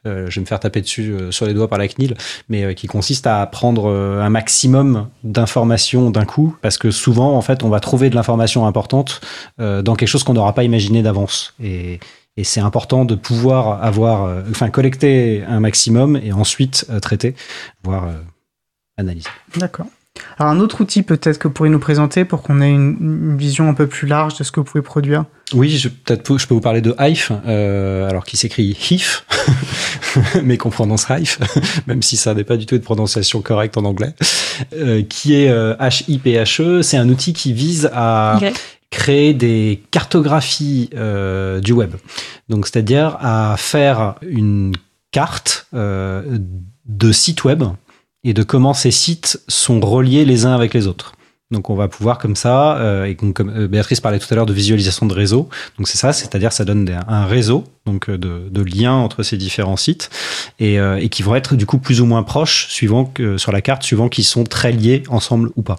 S3: je vais me faire taper dessus sur les doigts par la CNIL, mais qui consiste à prendre un maximum d'informations d'un coup, parce que souvent en fait on va trouver de l'information importante euh, dans quelque chose qu'on n'aura pas imaginé d'avance. Et, et c'est important de pouvoir avoir, euh, enfin, collecter un maximum et ensuite euh, traiter, voire analyser.
S1: D'accord. Alors un autre outil peut-être que vous pourriez nous présenter pour qu'on ait une, une, vision un peu plus large de ce que vous pouvez produire?
S3: Oui, je, peut-être je peux vous parler de Hive, euh, alors qui s'écrit HIF, (laughs) mais qu'on prononce Hive, (laughs) même si ça n'est pas du tout une prononciation correcte en anglais, euh, qui est euh, H-I-P-H-E. C'est un outil qui vise à okay. créer des cartographies euh, du web. Donc, c'est-à-dire à faire une carte euh, de sites web et de comment ces sites sont reliés les uns avec les autres. Donc on va pouvoir comme ça, euh, et comme euh, Béatrice parlait tout à l'heure de visualisation de réseau, donc c'est ça, c'est-à-dire ça donne un réseau donc euh, de, liens entre ces différents sites et, qui vont être du coup plus ou moins proches suivant sur la carte, suivant qu'ils sont très liés ensemble ou pas.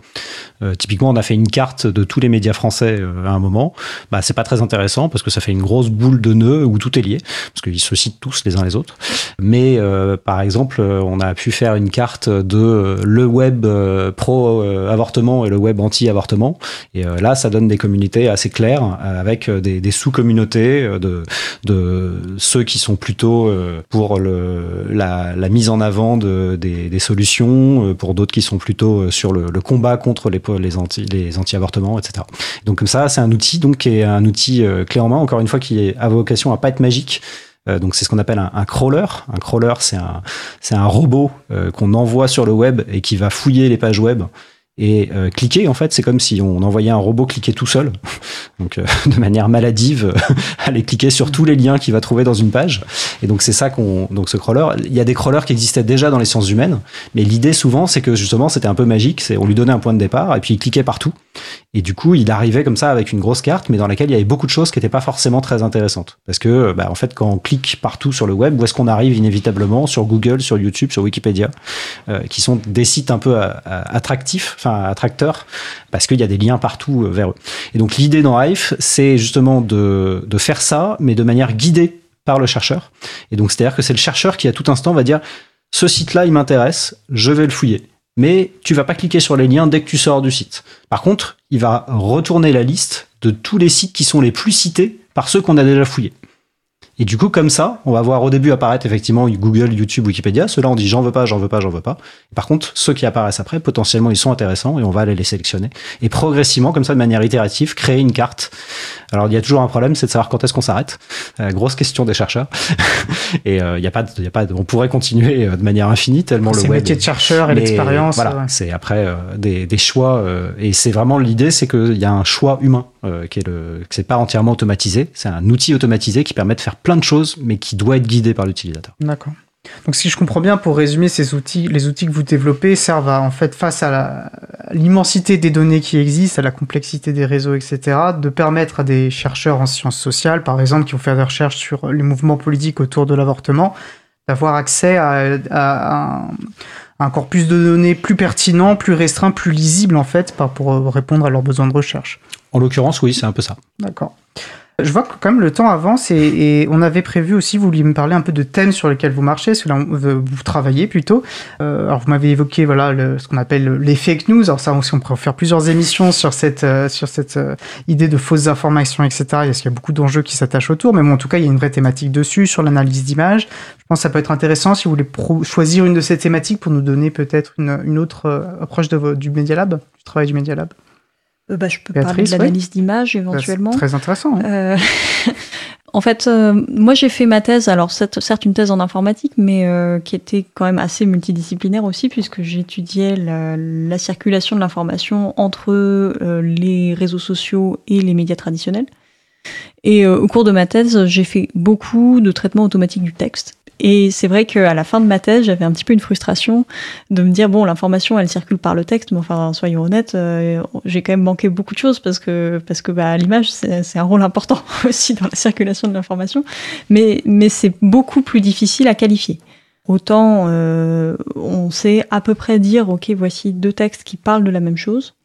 S3: Euh, typiquement, on a fait une carte de tous les médias français à un moment. Bah, c'est pas très intéressant parce que ça fait une grosse boule de nœuds où tout est lié parce qu'ils se citent tous les uns les autres. Mais par exemple, on a pu faire une carte de le web pro avortement et le web anti avortement et là, ça donne des communautés assez claires avec des, sous-communautés de, ceux qui sont plutôt euh, pour le, la, mise en avant de, des, solutions, euh, pour d'autres qui sont plutôt euh, sur le combat contre les, les, anti, les anti-avortements, etc. Donc comme ça, c'est un outil donc qui est un outil clé en main, encore une fois, qui a vocation à pas être magique, donc c'est ce qu'on appelle un, crawler. Un crawler, c'est un, c'est un robot euh, qu'on envoie sur le web et qui va fouiller les pages web et euh, cliquer en fait c'est comme si on envoyait un robot cliquer tout seul. (laughs) Donc euh, (laughs) de manière maladive (laughs) aller cliquer sur tous les liens qu'il va trouver dans une page. Et donc c'est ça qu'on donc ce crawler. Il y a des crawlers qui existaient déjà dans les sciences humaines mais l'idée souvent c'est que justement c'était un peu magique. C'est on lui donnait un point de départ et puis il cliquait partout. Et du coup il arrivait comme ça avec une grosse carte mais dans laquelle il y avait beaucoup de choses qui n'étaient pas forcément très intéressantes. Parce que bah, en fait quand on clique partout sur le web où est-ce qu'on arrive inévitablement? Sur Google sur YouTube sur Wikipédia euh, qui sont des sites un peu à, attractifs enfin attracteurs, parce qu'il y a des liens partout euh, vers eux. Et donc l'idée dans Hive, c'est justement de, de faire ça, mais de manière guidée par le chercheur. Et donc c'est-à-dire que c'est le chercheur qui à tout instant va dire ce site-là, il m'intéresse, je vais le fouiller. Mais tu vas pas cliquer sur les liens dès que tu sors du site. Par contre, il va retourner la liste de tous les sites qui sont les plus cités par ceux qu'on a déjà fouillés. Et du coup, comme ça, on va voir au début apparaître effectivement Google, YouTube, Wikipédia. Ceux-là, on dit j'en veux pas, j'en veux pas, j'en veux pas. Par contre, ceux qui apparaissent après, potentiellement, ils sont intéressants et on va aller les sélectionner. Et progressivement, comme ça, de manière itérative, créer une carte. Alors, il y a toujours un problème, c'est de savoir quand est-ce qu'on s'arrête. Euh, grosse question des chercheurs. (laughs) et euh, il y a pas, y a pas, on pourrait continuer euh, de manière infinie tellement le
S1: C'est
S3: web.
S1: le métier de chercheur et l'expérience.
S3: Voilà,
S1: ouais.
S3: c'est après euh, des, des choix euh, et c'est vraiment l'idée, c'est qu'il y a un choix humain euh, qui est le, que c'est pas entièrement automatisé. C'est un outil automatisé qui permet de faire plein de choses, mais qui doit être guidé par l'utilisateur.
S1: D'accord. Donc si je comprends bien, pour résumer, ces outils, les outils que vous développez servent à, en fait, face à l'immensité des données qui existent, à la complexité des réseaux, etc., de permettre à des chercheurs en sciences sociales, par exemple, qui ont fait des recherches sur les mouvements politiques autour de l'avortement, d'avoir accès à, à un, un corpus de données plus pertinent, plus restreint, plus lisible, en fait, pour répondre à leurs besoins de recherche.
S3: En l'occurrence, oui, c'est un peu ça.
S1: D'accord. Je vois que quand même le temps avance et, et on avait prévu aussi, vous vouliez me parler un peu de thèmes sur lesquels vous marchez, sur là vous travaillez plutôt. Euh, alors vous m'avez évoqué voilà le, ce qu'on appelle les fake news. Alors ça aussi on pourrait faire plusieurs émissions sur cette euh, sur cette euh, idée de fausses informations, etc. Parce qu'il y a beaucoup d'enjeux qui s'attachent autour, mais bon en tout cas il y a une vraie thématique dessus sur l'analyse d'images. Je pense que ça peut être intéressant si vous voulez choisir une de ces thématiques pour nous donner peut-être une, une autre euh, approche de, du Media Lab, du travail du Media Lab.
S2: Euh, bah, je peux parler de l'analyse d'image éventuellement.
S1: C'est Très intéressant. hein.
S2: Euh, (laughs) en fait, euh, moi j'ai fait ma thèse, alors certes une thèse en informatique, mais euh, qui était quand même assez multidisciplinaire aussi, puisque j'étudiais la, la circulation de l'information entre les réseaux sociaux et les médias traditionnels. Et euh, au cours de ma thèse, j'ai fait beaucoup de traitements automatiques du texte. Et c'est vrai qu'à la fin de ma thèse, j'avais un petit peu une frustration de me dire bon, l'information, elle circule par le texte, mais enfin, soyons honnêtes, euh, j'ai quand même manqué beaucoup de choses parce que parce que bah, l'image, c'est un rôle important (laughs) aussi dans la circulation de l'information, mais mais c'est beaucoup plus difficile à qualifier. Autant euh, on sait à peu près dire ok, voici deux textes qui parlent de la même chose.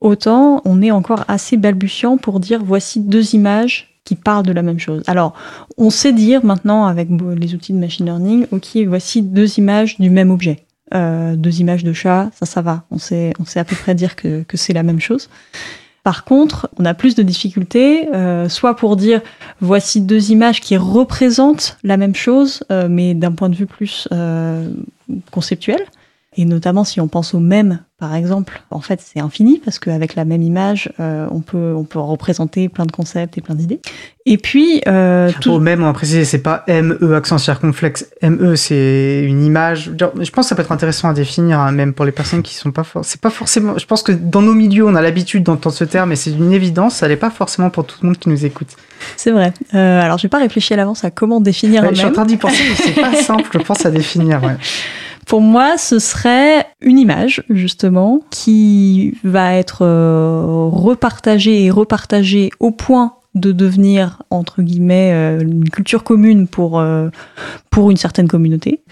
S2: Autant on est encore assez balbutiant pour dire voici deux images qui parlent de la même chose. Alors, on sait dire maintenant avec les outils de machine learning, ok, voici deux images du même objet. Euh, deux images de chat, ça, ça va. On sait, on sait à peu près dire que, que c'est la même chose. Par contre, on a plus de difficultés, euh, soit pour dire voici deux images qui représentent la même chose, euh, mais d'un point de vue plus conceptuel. Et notamment si on pense au même, par exemple, en fait c'est infini parce qu'avec la même image, euh, on peut on peut représenter plein de concepts et plein d'idées. Et puis euh, tout-
S1: Au même, on va préciser, c'est pas ME accent circonflexe. ME, c'est une image. Je pense que ça peut être intéressant à définir, hein, même pour les personnes qui sont pas for- C'est pas forcément. Je pense que dans nos milieux, on a l'habitude d'entendre ce terme, mais c'est une évidence. Ça l'est pas forcément pour tout le monde qui nous écoute.
S2: c'est vrai. Euh, alors j'ai pas réfléchi à l'avance à comment définir
S1: Ouais,
S2: un
S1: je suis en train d'y penser, mais c'est pas (laughs) simple, je pense, à définir. Ouais.
S2: Pour moi, ce serait une image, justement, qui va être euh, repartagée et repartagée au point de devenir, entre guillemets, euh, une culture commune pour, euh, pour une certaine communauté,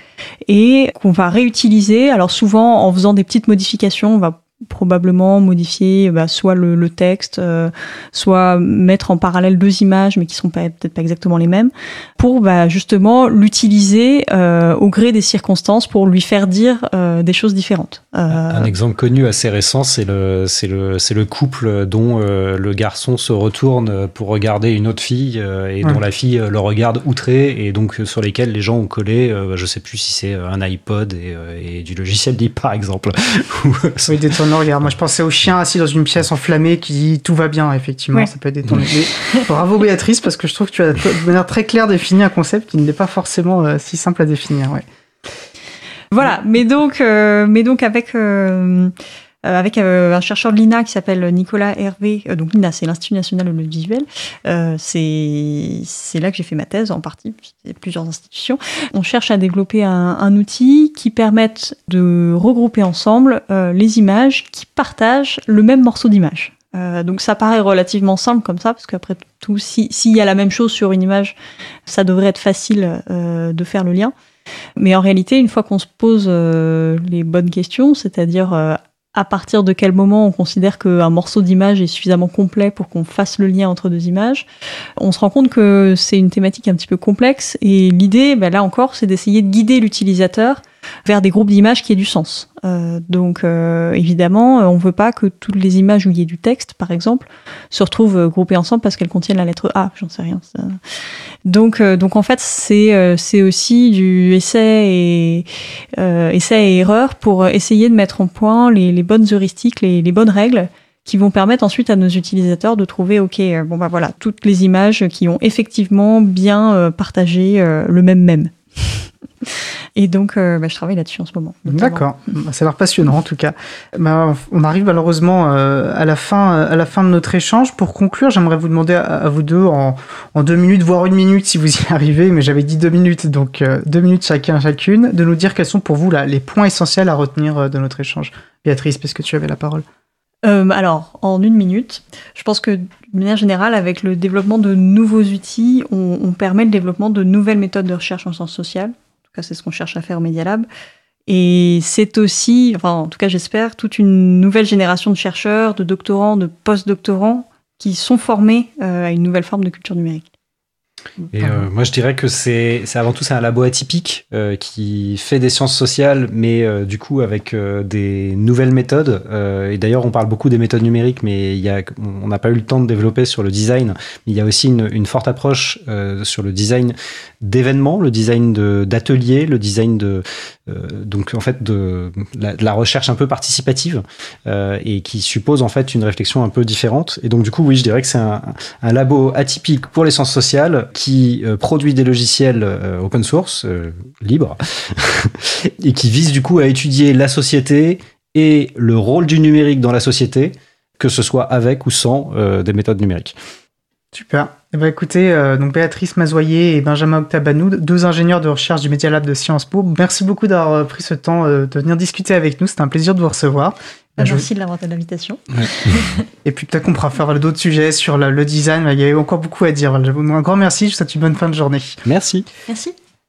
S2: et qu'on va réutiliser, alors souvent en faisant des petites modifications, on va probablement modifier bah, soit le, le texte, euh, soit mettre en parallèle deux images, mais qui sont pas- peut-être pas exactement les mêmes, pour bah, justement l'utiliser euh, au gré des circonstances pour lui faire dire euh, des choses différentes. Euh,
S3: Un exemple connu assez récent, c'est le, c'est le, c'est le couple dont euh, le garçon se retourne pour regarder une autre fille euh, et dont
S1: Ouais.
S3: la fille le regarde outré et donc sur lesquels les gens ont collé, euh, je sais plus si c'est un iPod et, et du logiciel libre par exemple. (laughs)
S1: Oui, (laughs) le regard. Moi, je pensais au chien assis dans une pièce enflammée qui dit tout va bien, effectivement.
S2: Ouais.
S1: Ça peut être détourné. Bravo, Béatrice, parce que je trouve que tu as de manière très claire défini un concept qui n'est pas forcément euh, si simple à définir. Ouais.
S2: Voilà, mais donc, euh, mais donc avec, euh, avec euh, un chercheur de l'INA qui s'appelle Nicolas Hervé, euh, donc l'INA c'est l'Institut national de l'audiovisuel, euh, c'est là que j'ai fait ma thèse en partie, c'est plusieurs institutions. On cherche à développer un, un outil qui permette de regrouper ensemble euh, les images qui partagent le même morceau d'image. Euh, donc ça paraît relativement simple comme ça, parce qu'après tout, si- s'il y a la même chose sur une image, ça devrait être facile euh, de faire le lien. Mais en réalité, une fois qu'on se pose euh, les bonnes questions, c'est-à-dire euh, à partir de quel moment on considère qu'un morceau d'image est suffisamment complet pour qu'on fasse le lien entre deux images, on se rend compte que c'est une thématique un petit peu complexe. Et l'idée, ben là encore, c'est d'essayer de guider l'utilisateur vers des groupes d'images qui aient du sens. Euh, donc euh, évidemment, on ne veut pas que toutes les images où il y ait du texte, par exemple, se retrouvent groupées ensemble parce qu'elles contiennent la lettre A, j'en sais rien. Donc, donc en fait, c'est c'est aussi du essai et essai et erreur pour essayer de mettre en point les, les bonnes heuristiques, les, les bonnes règles qui vont permettre ensuite à nos utilisateurs de trouver, ok, bon bah voilà, toutes les images qui ont effectivement bien partagé le même même. (laughs) Et donc, euh, bah, je travaille là-dessus en ce moment.
S1: D'accord. Bah, ça a l'air passionnant en tout cas. Bah, on arrive malheureusement euh, à la fin, euh, à la fin de notre échange. Pour conclure, j'aimerais vous demander à, vous deux en, deux minutes, voire une minute si vous y (laughs) arrivez, mais j'avais dit deux minutes, donc deux minutes chacun chacune, de nous dire quels sont pour vous là, les points essentiels à retenir de notre échange. Béatrice, puisque tu avais la parole?
S2: alors, en une minute, je pense que de manière générale, avec le développement de nouveaux outils, on, on permet le développement de nouvelles méthodes de recherche en sciences sociales c'est ce qu'on cherche à faire au Media Lab. Et c'est aussi, enfin, en tout cas, j'espère, toute une nouvelle génération de chercheurs, de doctorants, de post-doctorants qui sont formés euh, à une nouvelle forme de culture numérique.
S3: Et euh, moi, je dirais que c'est avant tout c'est un labo atypique euh, qui fait des sciences sociales, mais du coup avec des nouvelles méthodes. et d'ailleurs, on parle beaucoup des méthodes numériques, mais il y a, on n'a pas eu le temps de développer sur le design. il y a aussi une, une forte approche sur le design d'événements, le design d'ateliers, le design de euh, donc en fait de la, recherche un peu participative euh, et qui suppose en fait une réflexion un peu différente. Et donc du coup oui, je dirais que c'est un, un, labo atypique pour les sciences sociales qui euh, produit des logiciels open source libres (laughs) et qui vise du coup à étudier la société et le rôle du numérique dans la société, que ce soit avec ou sans des méthodes numériques.
S1: Super. Eh ben, écoutez, euh, donc Béatrice Mazoyer et Benjamin Octabanou, deux ingénieurs de recherche du Media Lab de Sciences Po. Merci beaucoup d'avoir euh, pris ce temps euh, de venir discuter avec nous. C'était un plaisir de vous recevoir.
S2: Bah, merci de l'avoir de l'invitation. (laughs)
S1: et puis peut-être qu'on pourra faire d'autres sujets sur le design. Il y a encore beaucoup à dire. Un grand merci. Je vous souhaite une bonne fin de journée.
S3: Merci.
S2: Merci.